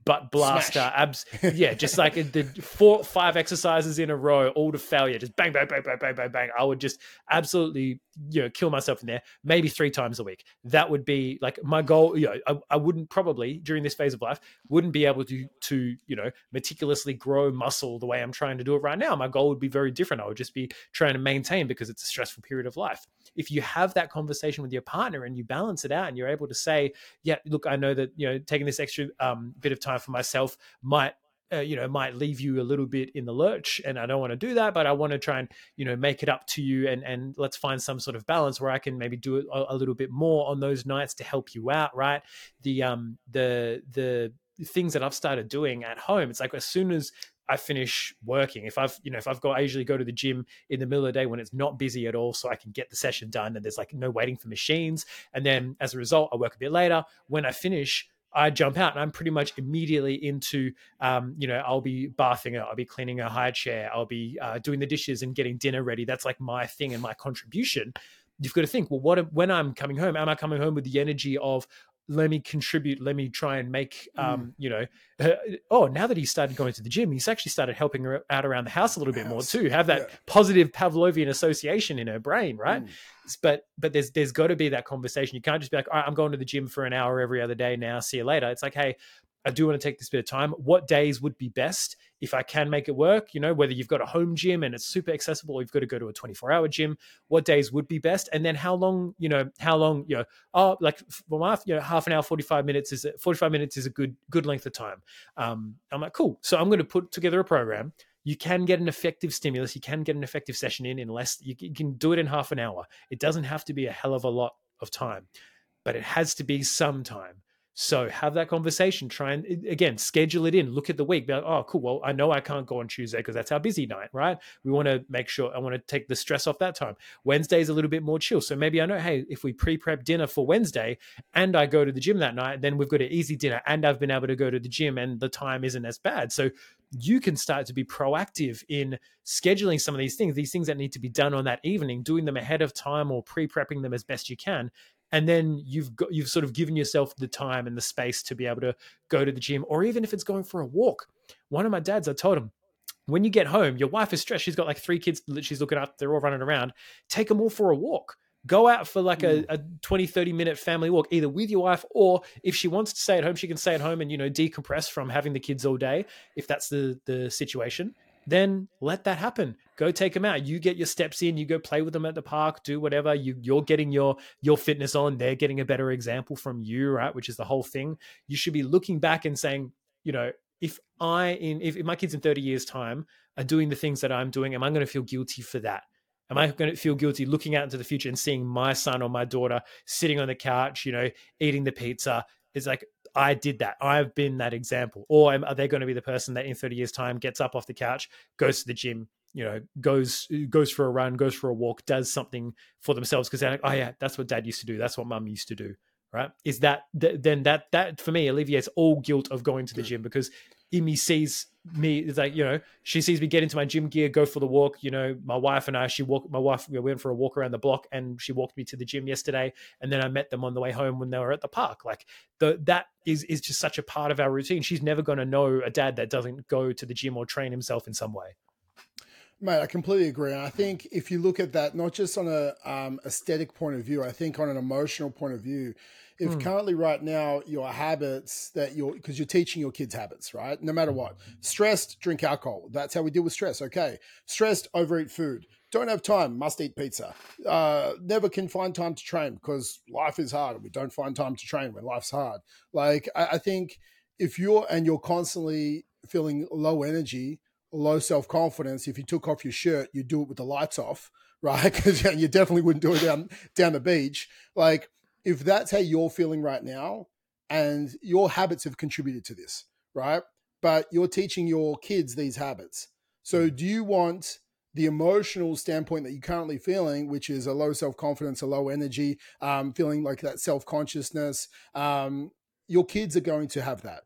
butt blaster Smash. abs yeah just like the four five exercises in a row all to failure just bang bang bang bang bang bang bang i would just absolutely you know kill myself in there maybe three times a week. That would be like my goal you know I, I wouldn't probably during this phase of life wouldn't be able to to you know meticulously grow muscle the way i'm trying to do it right now. My goal would be very different. I would just be trying to maintain because it's a stressful period of life. If you have that conversation with your partner and you balance it out and you're able to say yeah look i know that you know taking this extra um, bit of time for myself might uh, you know might leave you a little bit in the lurch and i don't want to do that but i want to try and you know make it up to you and and let's find some sort of balance where i can maybe do it a, a little bit more on those nights to help you out right the um the the things that i've started doing at home it's like as soon as I finish working. If I've, you know, if I've got, I usually go to the gym in the middle of the day when it's not busy at all, so I can get the session done and there's like no waiting for machines. And then as a result, I work a bit later. When I finish, I jump out and I'm pretty much immediately into, um, you know, I'll be bathing her, I'll be cleaning a high chair, I'll be uh, doing the dishes and getting dinner ready. That's like my thing and my contribution. You've got to think, well, what when I'm coming home? Am I coming home with the energy of let me contribute let me try and make um, mm. you know uh, oh now that he started going to the gym he's actually started helping her out around the house a little bit more too have that yeah. positive pavlovian association in her brain right mm. but but there's there's got to be that conversation you can't just be like i'm going to the gym for an hour every other day now see you later it's like hey I do want to take this bit of time. What days would be best if I can make it work? You know, whether you've got a home gym and it's super accessible, or you've got to go to a 24 hour gym, what days would be best? And then how long, you know, how long, you know, oh, like for my, you know, half an hour, 45 minutes is 45 minutes is a good, good length of time. Um, I'm like, cool. So I'm going to put together a program. You can get an effective stimulus. You can get an effective session in in less, you can do it in half an hour. It doesn't have to be a hell of a lot of time, but it has to be some time so have that conversation. Try and again schedule it in. Look at the week. Be like, oh, cool. Well, I know I can't go on Tuesday because that's our busy night, right? We want to make sure I want to take the stress off that time. Wednesday is a little bit more chill. So maybe I know, hey, if we pre-prep dinner for Wednesday and I go to the gym that night, then we've got an easy dinner and I've been able to go to the gym and the time isn't as bad. So you can start to be proactive in scheduling some of these things, these things that need to be done on that evening, doing them ahead of time or pre-prepping them as best you can and then you've got you've sort of given yourself the time and the space to be able to go to the gym or even if it's going for a walk. One of my dads i told him when you get home your wife is stressed. She's got like three kids that she's looking after. They're all running around. Take them all for a walk. Go out for like a, mm. a 20 30 minute family walk either with your wife or if she wants to stay at home she can stay at home and you know decompress from having the kids all day if that's the the situation then let that happen. Go take them out. You get your steps in. You go play with them at the park. Do whatever. You you're getting your your fitness on. They're getting a better example from you, right? Which is the whole thing. You should be looking back and saying, you know, if I in if, if my kids in thirty years time are doing the things that I'm doing, am I going to feel guilty for that? Am I going to feel guilty looking out into the future and seeing my son or my daughter sitting on the couch, you know, eating the pizza? It's like I did that. I've been that example. Or are they going to be the person that in 30 years' time gets up off the couch, goes to the gym, you know, goes goes for a run, goes for a walk, does something for themselves because they're like, oh yeah, that's what dad used to do. That's what mum used to do. Right? Is that then that that for me alleviates all guilt of going to the gym because Imi sees me like you know she sees me get into my gym gear go for the walk you know my wife and i she walked my wife we went for a walk around the block and she walked me to the gym yesterday and then i met them on the way home when they were at the park. Like the that is is just such a part of our routine. She's never going to know a dad that doesn't go to the gym or train himself in some way. Mate, I completely agree. And I think if you look at that, not just on a um, aesthetic point of view, I think on an emotional point of view, if mm. currently right now your habits that you're because you're teaching your kids habits right? No matter what. Stressed drink alcohol. That's how we deal with stress okay? Stressed overeat food. Don't have time must eat pizza. Uh, never can find time to train because life is hard and we don't find time to train when life's hard. Like I, I think if you're and you're constantly feeling low energy low self-confidence if you took off your shirt you do it with the lights off right? Because you definitely wouldn't do it down down the beach. Like if that's how you're feeling right now and your habits have contributed to this, right? But you're teaching your kids these habits. So mm. do you want the emotional standpoint that you're currently feeling, which is a low self confidence, a low energy, um, feeling like that self consciousness, um, your kids are going to have that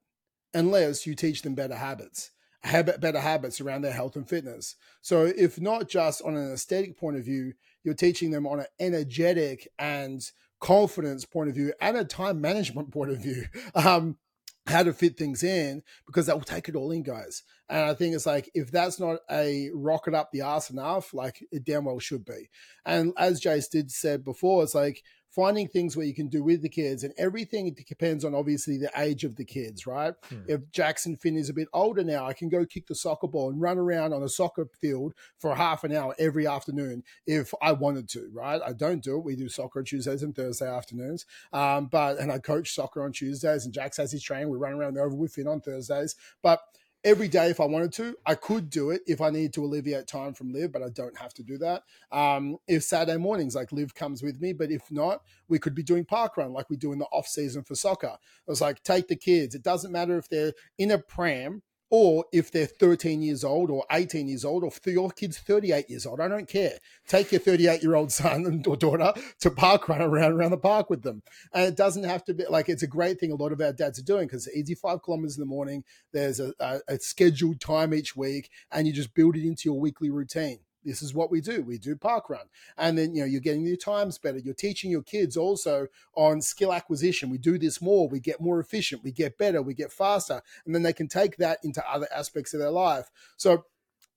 unless you teach them better habits, habit, better habits around their health and fitness. So if not just on an aesthetic point of view, you're teaching them on an energetic and confidence point of view and a time management point of view. Um, how to fit things in because that will take it all in, guys. And I think it's like if that's not a rocket up the ass enough, like it damn well should be. And as Jace did said before, it's like finding things where you can do with the kids and everything depends on obviously the age of the kids right? Hmm. if jackson finn is a bit older now i can go kick the soccer ball and run around on a soccer field for half an hour every afternoon if i wanted to right? I don't do it. We do soccer on tuesdays and thursday afternoons. Um, but and i coach soccer on tuesdays and jack has his training. We run around over with finn on thursdays. But every day if I wanted to. I could do it if I needed to alleviate time from Liv, but I don't have to do that. Um, if Saturday mornings, like Liv comes with me, but if not, we could be doing park run like we do in the off season for soccer. It was like take the kids. It doesn't matter if they're in a pram or if they're 13 years old or 18 years old or if your kid's 38 years old. I don't care. Take your 38 year old son or daughter to park run around around the park with them. And it doesn't have to be like it's a great thing a lot of our dads are doing because it's easy five kilometers in the morning. There's a, a, a scheduled time each week and you just build it into your weekly routine this is what we do. We do park run. And then, you know, you're getting your times better. You're teaching your kids also on skill acquisition. We do this more. We get more efficient. We get better. We get faster. And then they can take that into other aspects of their life. So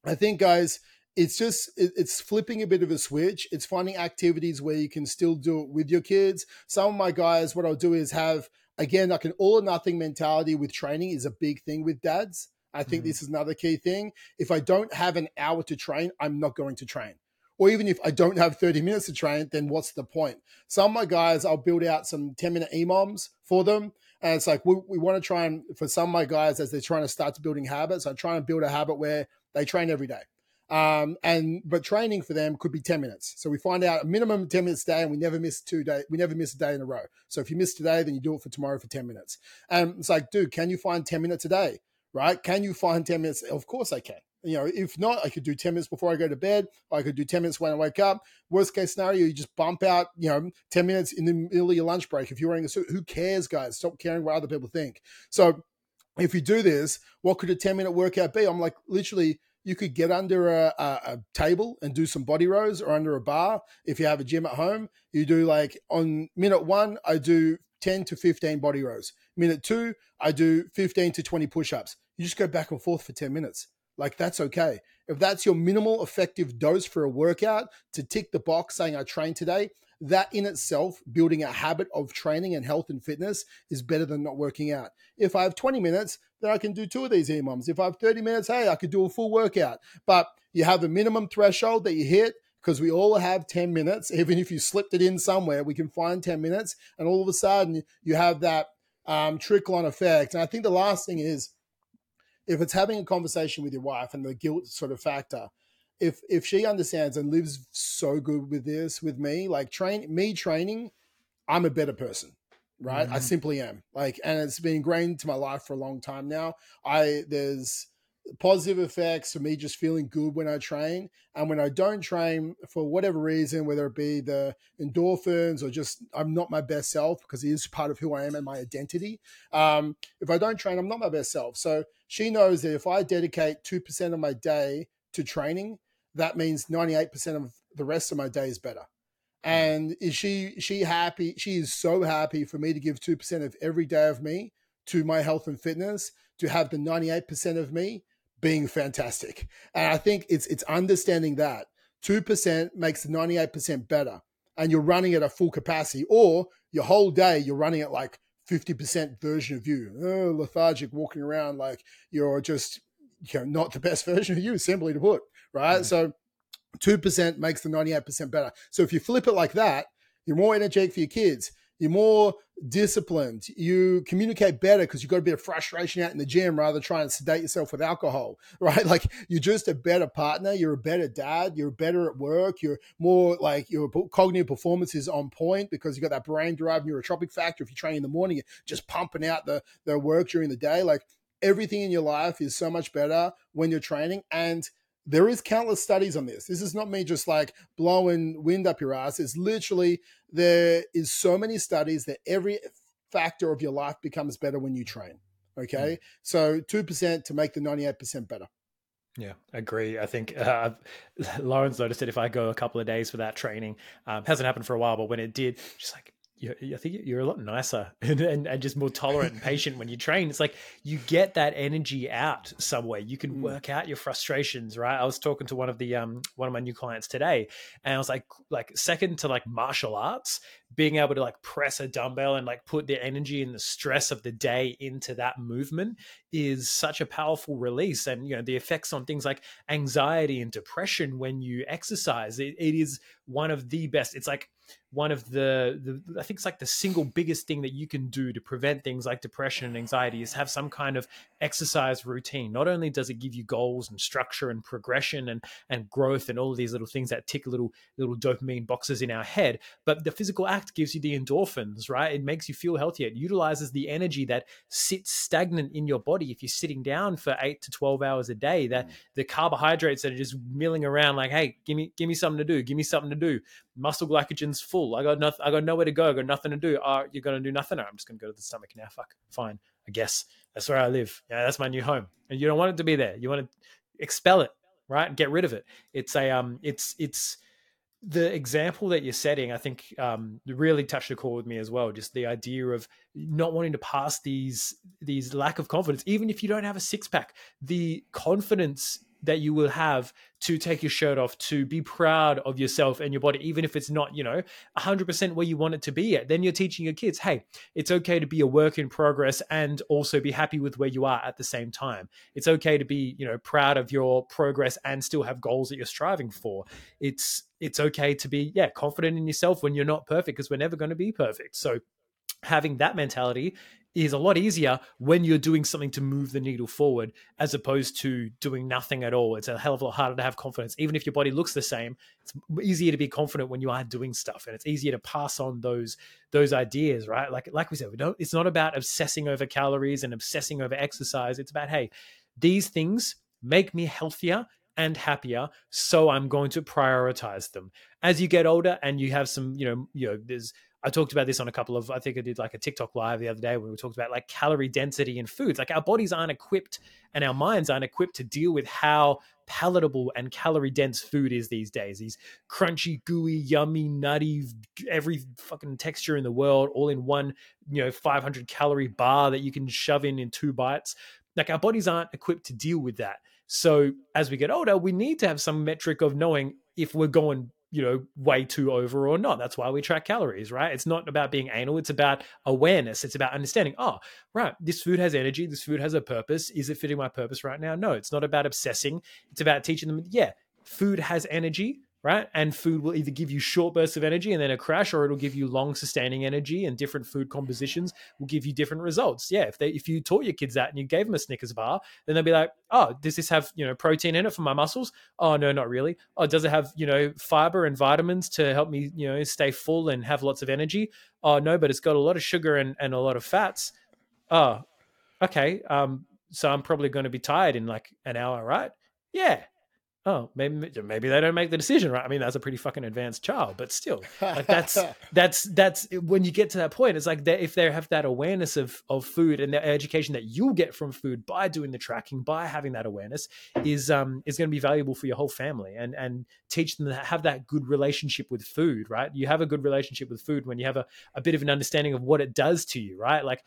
I think, guys, it's just it's flipping a bit of a switch it's finding activities where you can still do it with your kids some of my guys what i'll do is have again like an all or nothing mentality with training is a big thing with dads I think mm-hmm. this is another key thing. If I don't have an hour to train, I'm not going to train. Or even if I don't have 30 minutes to train, then what's the point? Some of my guys, I'll build out some 10 minute EMOMs for them. And it's like, we, we want to try and, for some of my guys, as they're trying to start to building habits, I try and build a habit where they train every day. Um, and but training for them could be 10 minutes. So we find out a minimum 10 minutes a day and we never miss two days, we never miss a day in a row. So if you miss today, then you do it for tomorrow for 10 minutes. And it's like, dude, can you find 10 minutes a day? Right? Can you find 10 minutes? Of course I can. You know, if not, I could do 10 minutes before I go to bed. I could do 10 minutes when I wake up. Worst case scenario, you just bump out, you know, 10 minutes in the middle of your lunch break. If you're wearing a suit, who cares, guys? Stop caring what other people think. So if you do this, what could a 10 minute workout be? I'm like, literally, you could get under a, a, a, table and do some body rows or under a bar. If you have a gym at home, you do like on minute one, I do 10 to 15 body rows. Minute two, I do 15 to 20 push ups you just go back and forth for 10 minutes. Like that's okay. If that's your minimal effective dose for a workout to tick the box saying I trained today, that in itself, building a habit of training and health and fitness is better than not working out. If I have 20 minutes, then I can do two of these EMOMs. If I have 30 minutes, hey, I could do a full workout. But you have a minimum threshold that you hit because we all have 10 minutes. Even if you slipped it in somewhere, we can find 10 minutes. And all of a sudden, you have that um, trickle on effect. And I think the last thing is, if it's having a conversation with your wife and the guilt sort of factor, if if she understands and lives so good with this with me, like train me training, I'm a better person, right? Mm-hmm. I simply am. Like, and it's been ingrained into my life for a long time now. I there's positive effects for me just feeling good when I train. And when I don't train, for whatever reason, whether it be the endorphins or just I'm not my best self because it is part of who I am and my identity. Um, if I don't train, I'm not my best self. So she knows that if I dedicate 2% of my day to training, that means 98% of the rest of my day is better. Mm. And is she she happy? She is so happy for me to give 2% of every day of me to my health and fitness, to have the 98% of me being fantastic. And I think it's it's understanding that 2% makes the 98% better and you're running at a full capacity or your whole day you're running at like 50% version of you, oh, lethargic, walking around like you're just you know not the best version of you, simply to put, right? Mm-hmm. So 2% makes the 98% better. So if you flip it like that, you're more energetic for your kids you're more disciplined. You communicate better because you've got a bit of frustration out in the gym rather than trying to sedate yourself with alcohol, right? Like you're just a better partner. You're a better dad. You're better at work. You're more like your cognitive performance is on point because you've got that brain derived neurotrophic factor. If you train in the morning, you're just pumping out the, the work during the day. Like everything in your life is so much better when you're training. And there is countless studies on this. This is not me just like blowing wind up your ass. It's literally there is so many studies that every factor of your life becomes better when you train. Okay, mm. so two percent to make the ninety-eight percent better. Yeah, agree. I think uh, Lauren's noticed that if I go a couple of days without training, um, hasn't happened for a while, but when it did, she's like, I think you're a lot nicer and, and, and, just more tolerant and patient when you train. It's like you get that energy out somewhere. You can mm. work out your frustrations, right? I was talking to one of the um one of my new clients today, and I was like, like second to like martial arts, being able to like press a dumbbell and like put the energy and the stress of the day into that movement is such a powerful release. And you know the effects on things like anxiety and depression when you exercise. it, it is one of the best. It's like one of the, the I think it's like the single biggest thing that you can do to prevent things like depression and anxiety is have some kind of exercise routine. Not only does it give you goals and structure and progression and and growth and all of these little things that tick little little dopamine boxes in our head, but the physical act gives you the endorphins, right? It makes you feel healthier. It utilizes the energy that sits stagnant in your body if you're sitting down for eight to twelve hours a day. That mm. the carbohydrates that are just milling around, like, hey, give me give me something to do, give me something to do. Muscle glycogen's full. I got nothing. I got nowhere to go. I got nothing to do. Oh, you're gonna do nothing. I'm just gonna go to the stomach now. Fuck, fine. I guess that's where I live. Yeah, that's my new home. And you don't want it to be there. You want to expel it, right? Get rid of it. It's a um. It's it's the example that you're setting, I think, um, really touched a chord with me as well. Just the idea of not wanting to pass these these lack of confidence, even if you don't have a six pack. The confidence that you will have to take your shirt off, to be proud of yourself and your body, even if it's not, you know, 100% where you want it to be at. Then you're teaching your kids, hey, it's okay to be a work in progress and also be happy with where you are at the same time. It's okay to be, you know, proud of your progress and still have goals that you're striving for. It's it's okay to be, yeah, confident in yourself when you're not perfect because we're never going to be perfect. So having that mentality is a lot easier when you're doing something to move the needle forward as opposed to doing nothing at all. It's a hell of a lot harder to have confidence. Even if your body looks the same, it's easier to be confident when you are doing stuff and it's easier to pass on those those ideas, right? Like like we said, we don't it's not about obsessing over calories and obsessing over exercise. It's about hey, these things make me healthier and happier so i'm going to prioritize them as you get older and you have some you know you know there's I talked about this on a couple of, I think I did like a TikTok live the other day when we talked about like calorie density in foods. Like our bodies aren't equipped and our minds aren't equipped to deal with how palatable and calorie dense food is these days. These crunchy, gooey, yummy, nutty, every fucking texture in the world, all in one, you know, 500 calorie bar that you can shove in in two bites. Like our bodies aren't equipped to deal with that. So as we get older, we need to have some metric of knowing if we're going you know, way too over or not. That's why we track calories, right? It's not about being anal. It's about awareness. It's about understanding, oh, right, this food has energy. This food has a purpose. Is it fitting my purpose right now? No, it's not about obsessing. It's about teaching them, yeah, food has energy right? And food will either give you short bursts of energy and then a crash, or it'll give you long sustaining energy. And different food compositions will give you different results. Yeah, if they if you taught your kids that and you gave them a Snickers bar, then they'll be like, oh, does this have you know protein in it for my muscles? Oh no, not really. Oh, does it have you know fiber and vitamins to help me you know stay full and have lots of energy? Oh no, but it's got a lot of sugar and, and a lot of fats. Oh, okay. Um, so I'm probably going to be tired in like an hour, right? Yeah oh maybe maybe they don't make the decision right? I mean that's a pretty fucking advanced child but still like that's that's that's when you get to that point it's like they, if they have that awareness of of food and the education that you'll get from food by doing the tracking by having that awareness is um is going to be valuable for your whole family and and teach them to have that good relationship with food right? You have a good relationship with food when you have a, a bit of an understanding of what it does to you right? Like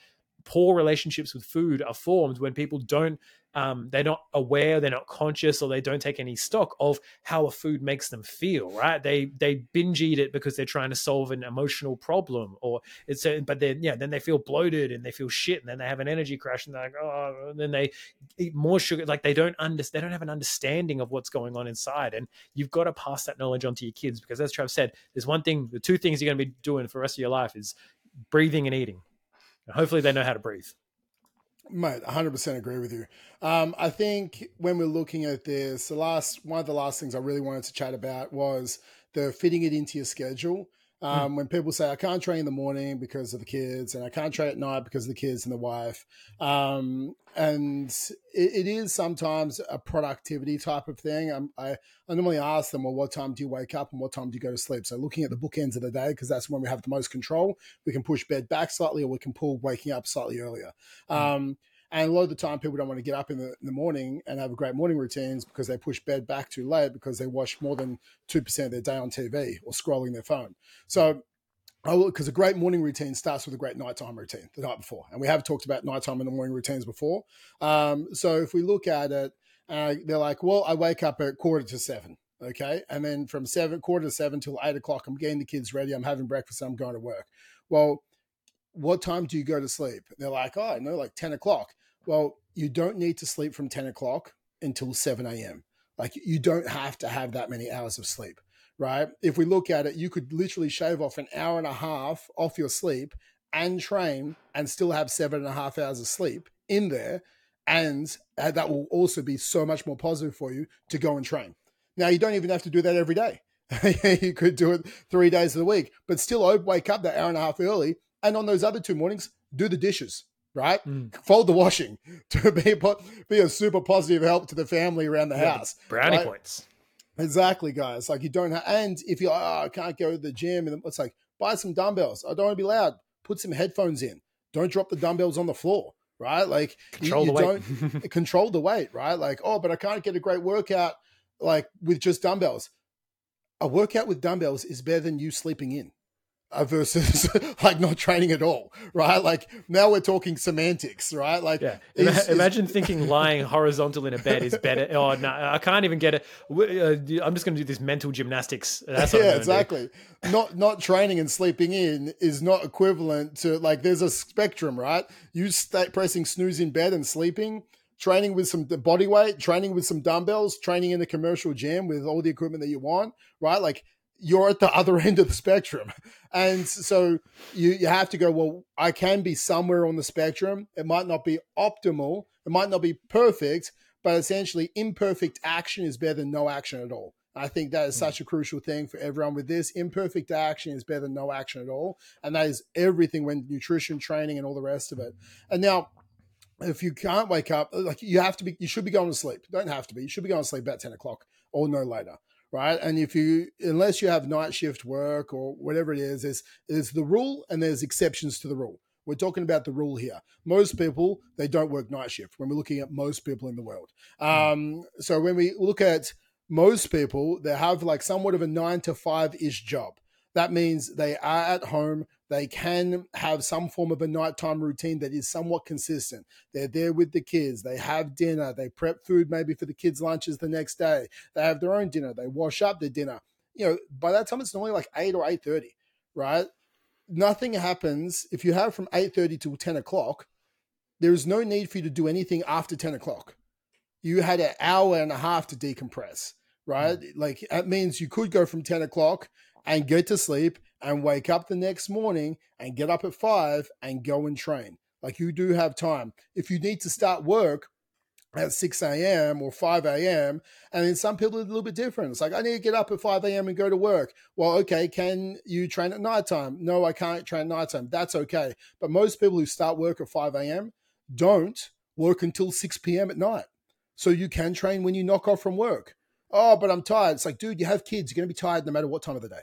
poor relationships with food are formed when people don't um, they're not aware, they're not conscious, or they don't take any stock of how a food makes them feel. Right? They they binge eat it because they're trying to solve an emotional problem, or it's a, but then yeah, then they feel bloated and they feel shit, and then they have an energy crash, and they're like oh, and then they eat more sugar. Like they don't understand, they don't have an understanding of what's going on inside, and you've got to pass that knowledge on to your kids because as Trav said, there's one thing, the two things you're going to be doing for the rest of your life is breathing and eating. And hopefully, they know how to breathe. Mate, 100% agree with you. Um, I think when we're looking at this, the last one of the last things I really wanted to chat about was the fitting it into your schedule. Hmm. Um, mm. When people say I can't train in the morning because of the kids, and I can't train at night because of the kids and the wife, um, and it, it is sometimes a productivity type of thing. Um, I, I normally ask them, well, what time do you wake up and what time do you go to sleep? So looking at the bookends of the day because that's when we have the most control. We can push bed back slightly, or we can pull waking up slightly earlier. Mm. And a lot of the time, people don't want to get up in the, in the morning and have a great morning routines because they push bed back too late because they watch more than 2% of their day on TV or scrolling their phone. So because a great morning routine starts with a great nighttime routine the night before, and we have talked about nighttime and the morning routines before. Um, so if we look at it, uh, they're like, well, I wake up at quarter to seven, okay, and then from seven quarter to seven till eight o'clock, I'm getting the kids ready, I'm having breakfast, I'm going to work. Well, what time do you go to sleep? they're like, oh, I know, like ten o'clock. Well, you don't need to sleep from ten o'clock until seven a.m. Like you don't have to have that many hours of sleep right? If we look at it, you could literally shave off an hour and a half off your sleep and train and still have seven and a half hours of sleep in there. And uh, that will also be so much more positive for you to go and train. Now, you don't even have to do that every day. you could do it three days of the week, but still wake up that hour and a half early. And on those other two mornings, do the dishes, right? Mm. Fold the washing to be, be a super positive help to the family around the yeah, house. Brownie right? points. Exactly, guys. Like you don't have, and if you oh, I can't go to the gym, and it's like buy some dumbbells. I don't want to be loud. Put some headphones in. Don't drop the dumbbells on the floor. Right, like control you, you don't control the weight. Right, like oh, but I can't get a great workout like with just dumbbells. A workout with dumbbells is better than you sleeping in. Uh, versus like not training at all, right? Like now we're talking semantics, right? Like, yeah. Is, imagine is... thinking lying horizontal in a bed is better. Oh no, I can't even get it. Uh, I'm just going to do this mental gymnastics. Yeah, exactly. not not training and sleeping in is not equivalent to like. There's a spectrum, right? You stay pressing snooze in bed and sleeping. Training with some body weight, training with some dumbbells, training in a commercial gym with all the equipment that you want, right? Like you're at the other end of the spectrum. And so you, you have to go, well, I can be somewhere on the spectrum. It might not be optimal, it might not be perfect, but essentially imperfect action is better than no action at all. I think that is hmm. such a crucial thing for everyone with this. Imperfect action is better than no action at all. And that is everything when nutrition, training, and all the rest of it. And now, if you can't wake up, like you have to be, you should be going to sleep. Don't have to be. You should be going to sleep about 10 o'clock or no later right? And if you, unless you have night shift work or whatever it is, there's, there's the rule and there's exceptions to the rule. We're talking about the rule here. Most people, they don't work night shift when we're looking at most people in the world. Hmm. Um, so when we look at most people, they have like somewhat of a nine to five ish job. That means they are at home, they can have some form of a nighttime routine that is somewhat consistent. They're there with the kids. They have dinner. They prep food maybe for the kids' lunches the next day. They have their own dinner. They wash up their dinner. You know, by that time it's normally like eight or eight thirty, right? Nothing happens if you have from eight thirty till ten o'clock. There is no need for you to do anything after ten o'clock. You had an hour and a half to decompress, right? Mm. Like that means you could go from ten o'clock and get to sleep and wake up the next morning and get up at five and go and train. Like you do have time. If you need to start work at 6 a.m. or 5 a.m., and then some people are a little bit different. It's like, I need to get up at 5 a.m. and go to work. Well, okay, can you train at nighttime? No, I can't train at nighttime. That's okay. But most people who start work at 5 a.m. don't work until 6 p.m. at night. So you can train when you knock off from work. Oh, but I'm tired. It's like, dude, you have kids. You're going to be tired no matter what time of the day.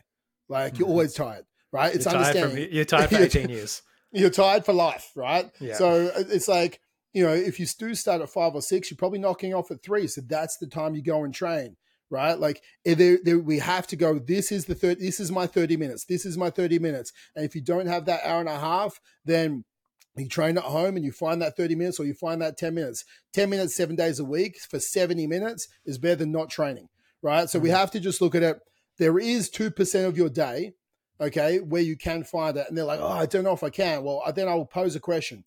Like mm-hmm. you're always tired, right? It's you're understanding. From, you're tired for 18 years. You're tired for life, right? Yeah. So uh, it's like, you know, if you do start at five or six, you're probably knocking off at three. So that's the time you go and train, right? Like there, there, we have to go. This is the third. This is my thirty minutes. This is my thirty minutes. And if you don't have that hour and a half, then you train at home and you find that 30 minutes or you find that 10 minutes 10 minutes seven days a week for 70 minutes is better than not training right so mm-hmm. we have to just look at it there is 2% of your day, okay, where you can find it. And they're like, oh, I don't know if I can. Well, then I will pose a question.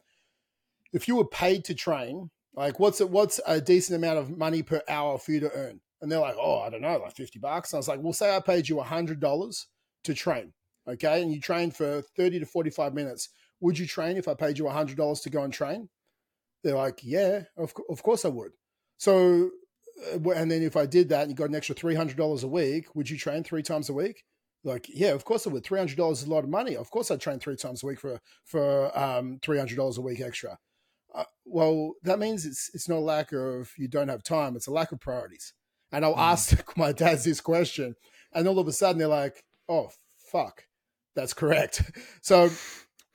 If you were paid to train, like what's it, what's a decent amount of money per hour for you to earn? And they're like, oh, I don't know, like 50 bucks. And I was like, well, say I paid you $100 to train, okay, and you train for 30 to 45 minutes. Would you train if I paid you $100 to go and train? They're like, yeah, of, of course I would. So uh, and then if I did that and you got an extra three hundred dollars a week, would you train three times a week? Like, yeah, of course I would. Three hundred dollars is a lot of money. Of course, I'd train three times a week for for um, three hundred dollars a week extra. Uh, well, that means it's it's not a lack of you don't have time. It's a lack of priorities. And I'll mm. ask my dads this question, and all of a sudden they're like, "Oh, fuck, that's correct." So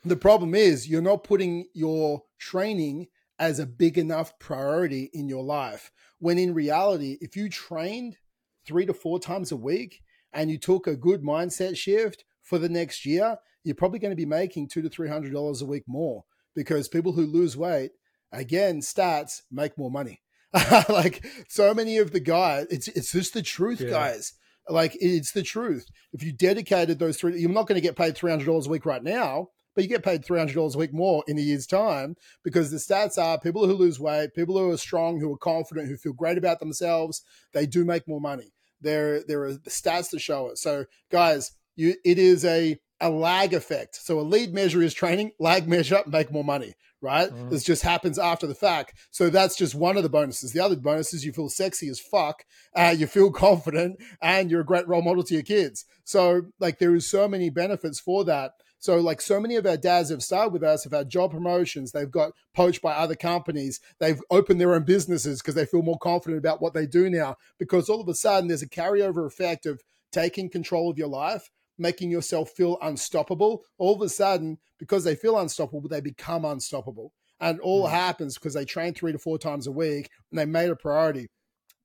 the problem is you're not putting your training as a big enough priority in your life. When in reality, if you trained three to four times a week and you took a good mindset shift for the next year, you're probably going to be making two to three hundred dollars a week more because people who lose weight, again, stats make more money. like so many of the guys, it's it's just the truth, yeah. guys. Like it's the truth. If you dedicated those three, you're not going to get paid three hundred dollars a week right now, but you get paid three hundred dollars a week more in a year's time because the stats are people who lose weight, people who are strong, who are confident, who feel great about themselves, they do make more money. There there are stats to show it. So guys, you it is a a lag effect. So a lead measure is training, lag measure, make more money, right? Mm. This just happens after the fact. So that's just one of the bonuses. The other bonus is you feel sexy as fuck, uh, you feel confident, and you're a great role model to your kids. So like there is so many benefits for that. So like so many of our dads have started with us, have had job promotions, they've got poached by other companies, they've opened their own businesses because they feel more confident about what they do now. Because all of a sudden there's a carryover effect of taking control of your life making yourself feel unstoppable, all of a sudden, because they feel unstoppable, they become unstoppable. And all mm. happens because they train three to four times a week and they made a priority.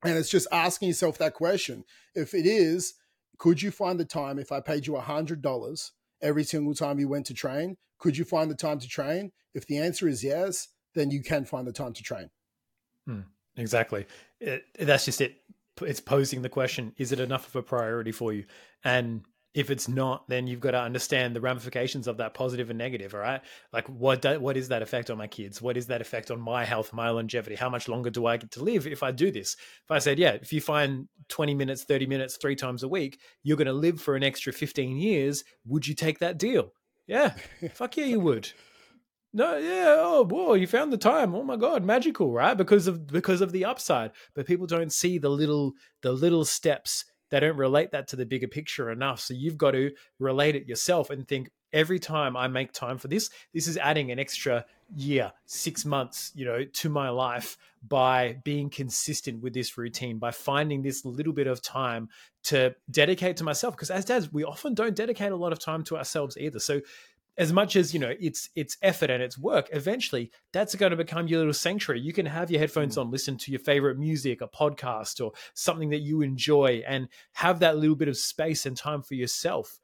And it's just asking yourself that question. If it is, could you find the time if I paid you $100 every single time you went to train? Could you find the time to train? If the answer is yes, then you can find the time to train. Hmm, exactly. It, that's just it. It's posing the question is it enough of a priority for you? And if it's not, then you've got to understand the ramifications of that positive and negative. All right, like what do, what is that effect on my kids? What is that effect on my health, my longevity? How much longer do I get to live if I do this? If I said, yeah, if you find twenty minutes, thirty minutes, three times a week, you're going to live for an extra fifteen years. Would you take that deal? Yeah, fuck yeah, you would. No, yeah, oh, whoa, you found the time. Oh my god, magical, right? Because of because of the upside. But people don't see the little the little steps they don't relate that to the bigger picture enough. So you've got to relate it yourself and think every time I make time for this, this is adding an extra year, six months, you know, to my life by being consistent with this routine, by finding this little bit of time to dedicate to myself. Because as dads, we often don't dedicate a lot of time to ourselves either. So as much as you know it's it's effort and it's work eventually that's going to become your little sanctuary you can have your headphones mm. on listen to your favorite music a podcast or something that you enjoy and have that little bit of space and time for yourself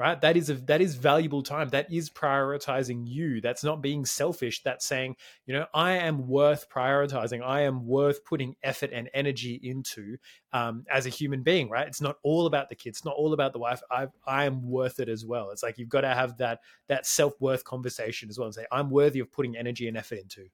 right? That is a that is valuable time. That is prioritizing you. That's not being selfish. That's saying you know i am worth prioritizing. I am worth putting effort and energy into um, as a human being right? It's not all about the kids it's not all about the wife. I i am worth it as well. It's like you've got to have that that self-worth conversation as well and say i'm worthy of putting energy and effort into.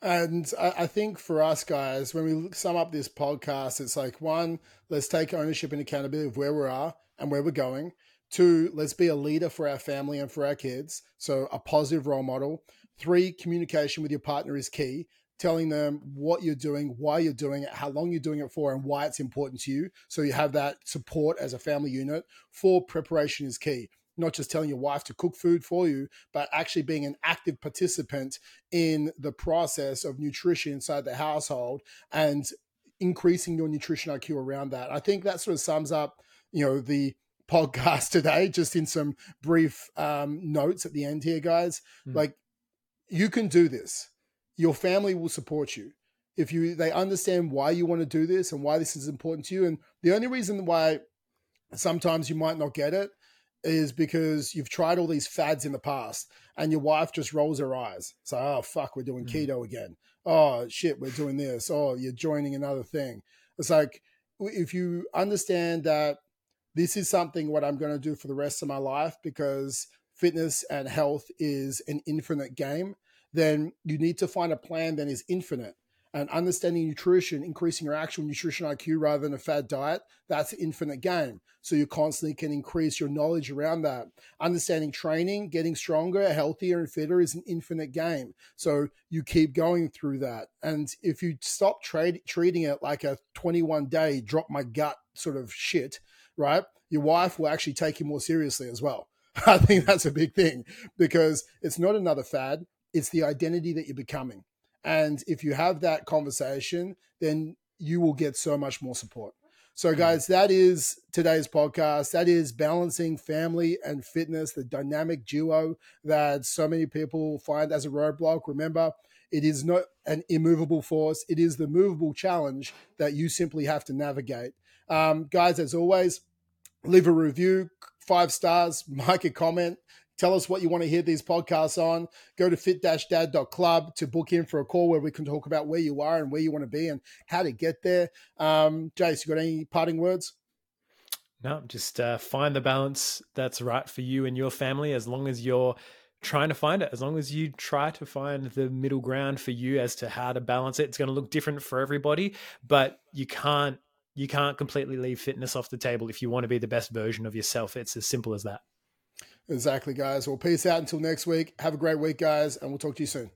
And I think for us guys, when we sum up this podcast, it's like one, let's take ownership and accountability of where we are and where we're going. Two, let's be a leader for our family and for our kids. So, a positive role model. Three, communication with your partner is key. Telling them what you're doing, why you're doing it, how long you're doing it for, and why it's important to you. So, you have that support as a family unit. Four, preparation is key not just telling your wife to cook food for you, but actually being an active participant in the process of nutrition inside the household and increasing your nutrition IQ around that. I think that sort of sums up, you know, the podcast today, just in some brief um, notes at the end here, guys. Mm. Like, you can do this. Your family will support you if you they understand why you want to do this and why this is important to you. And the only reason why sometimes you might not get it is because you've tried all these fads in the past and your wife just rolls her eyes. So, oh, fuck, we're doing mm. keto again. Oh, shit, we're doing this. Oh, you're joining another thing. It's like, if you understand that this is something what I'm going to do for the rest of my life because fitness and health is an infinite game, then you need to find a plan that is infinite. And understanding nutrition, increasing your actual nutrition IQ rather than a fad diet, that's an infinite game. So you constantly can increase your knowledge around that. Understanding training, getting stronger, healthier, and fitter is an infinite game. So you keep going through that. And if you stop trade, treating it like a 21 day drop my gut sort of shit, right? Your wife will actually take you more seriously as well. I think that's a big thing because it's not another fad, it's the identity that you're becoming. And if you have that conversation, then you will get so much more support. So, mm. guys, that is today's podcast. That is balancing family and fitness, the dynamic duo that so many people find as a roadblock. Remember, it is not an immovable force, it is the movable challenge that you simply have to navigate. Um, guys, as always, leave a review, five stars, make a comment, Tell us what you want to hear these podcasts on. Go to fit-dad.club to book in for a call where we can talk about where you are and where you want to be and how to get there. Um, Jace, you got any parting words? No, just uh, find the balance that's right for you and your family as long as you're trying to find it. As long as you try to find the middle ground for you as to how to balance it, it's going to look different for everybody, but you can't you can't completely leave fitness off the table if you want to be the best version of yourself. It's as simple as that. Exactly, guys. Well, peace out until next week. Have a great week, guys, and we'll talk to you soon.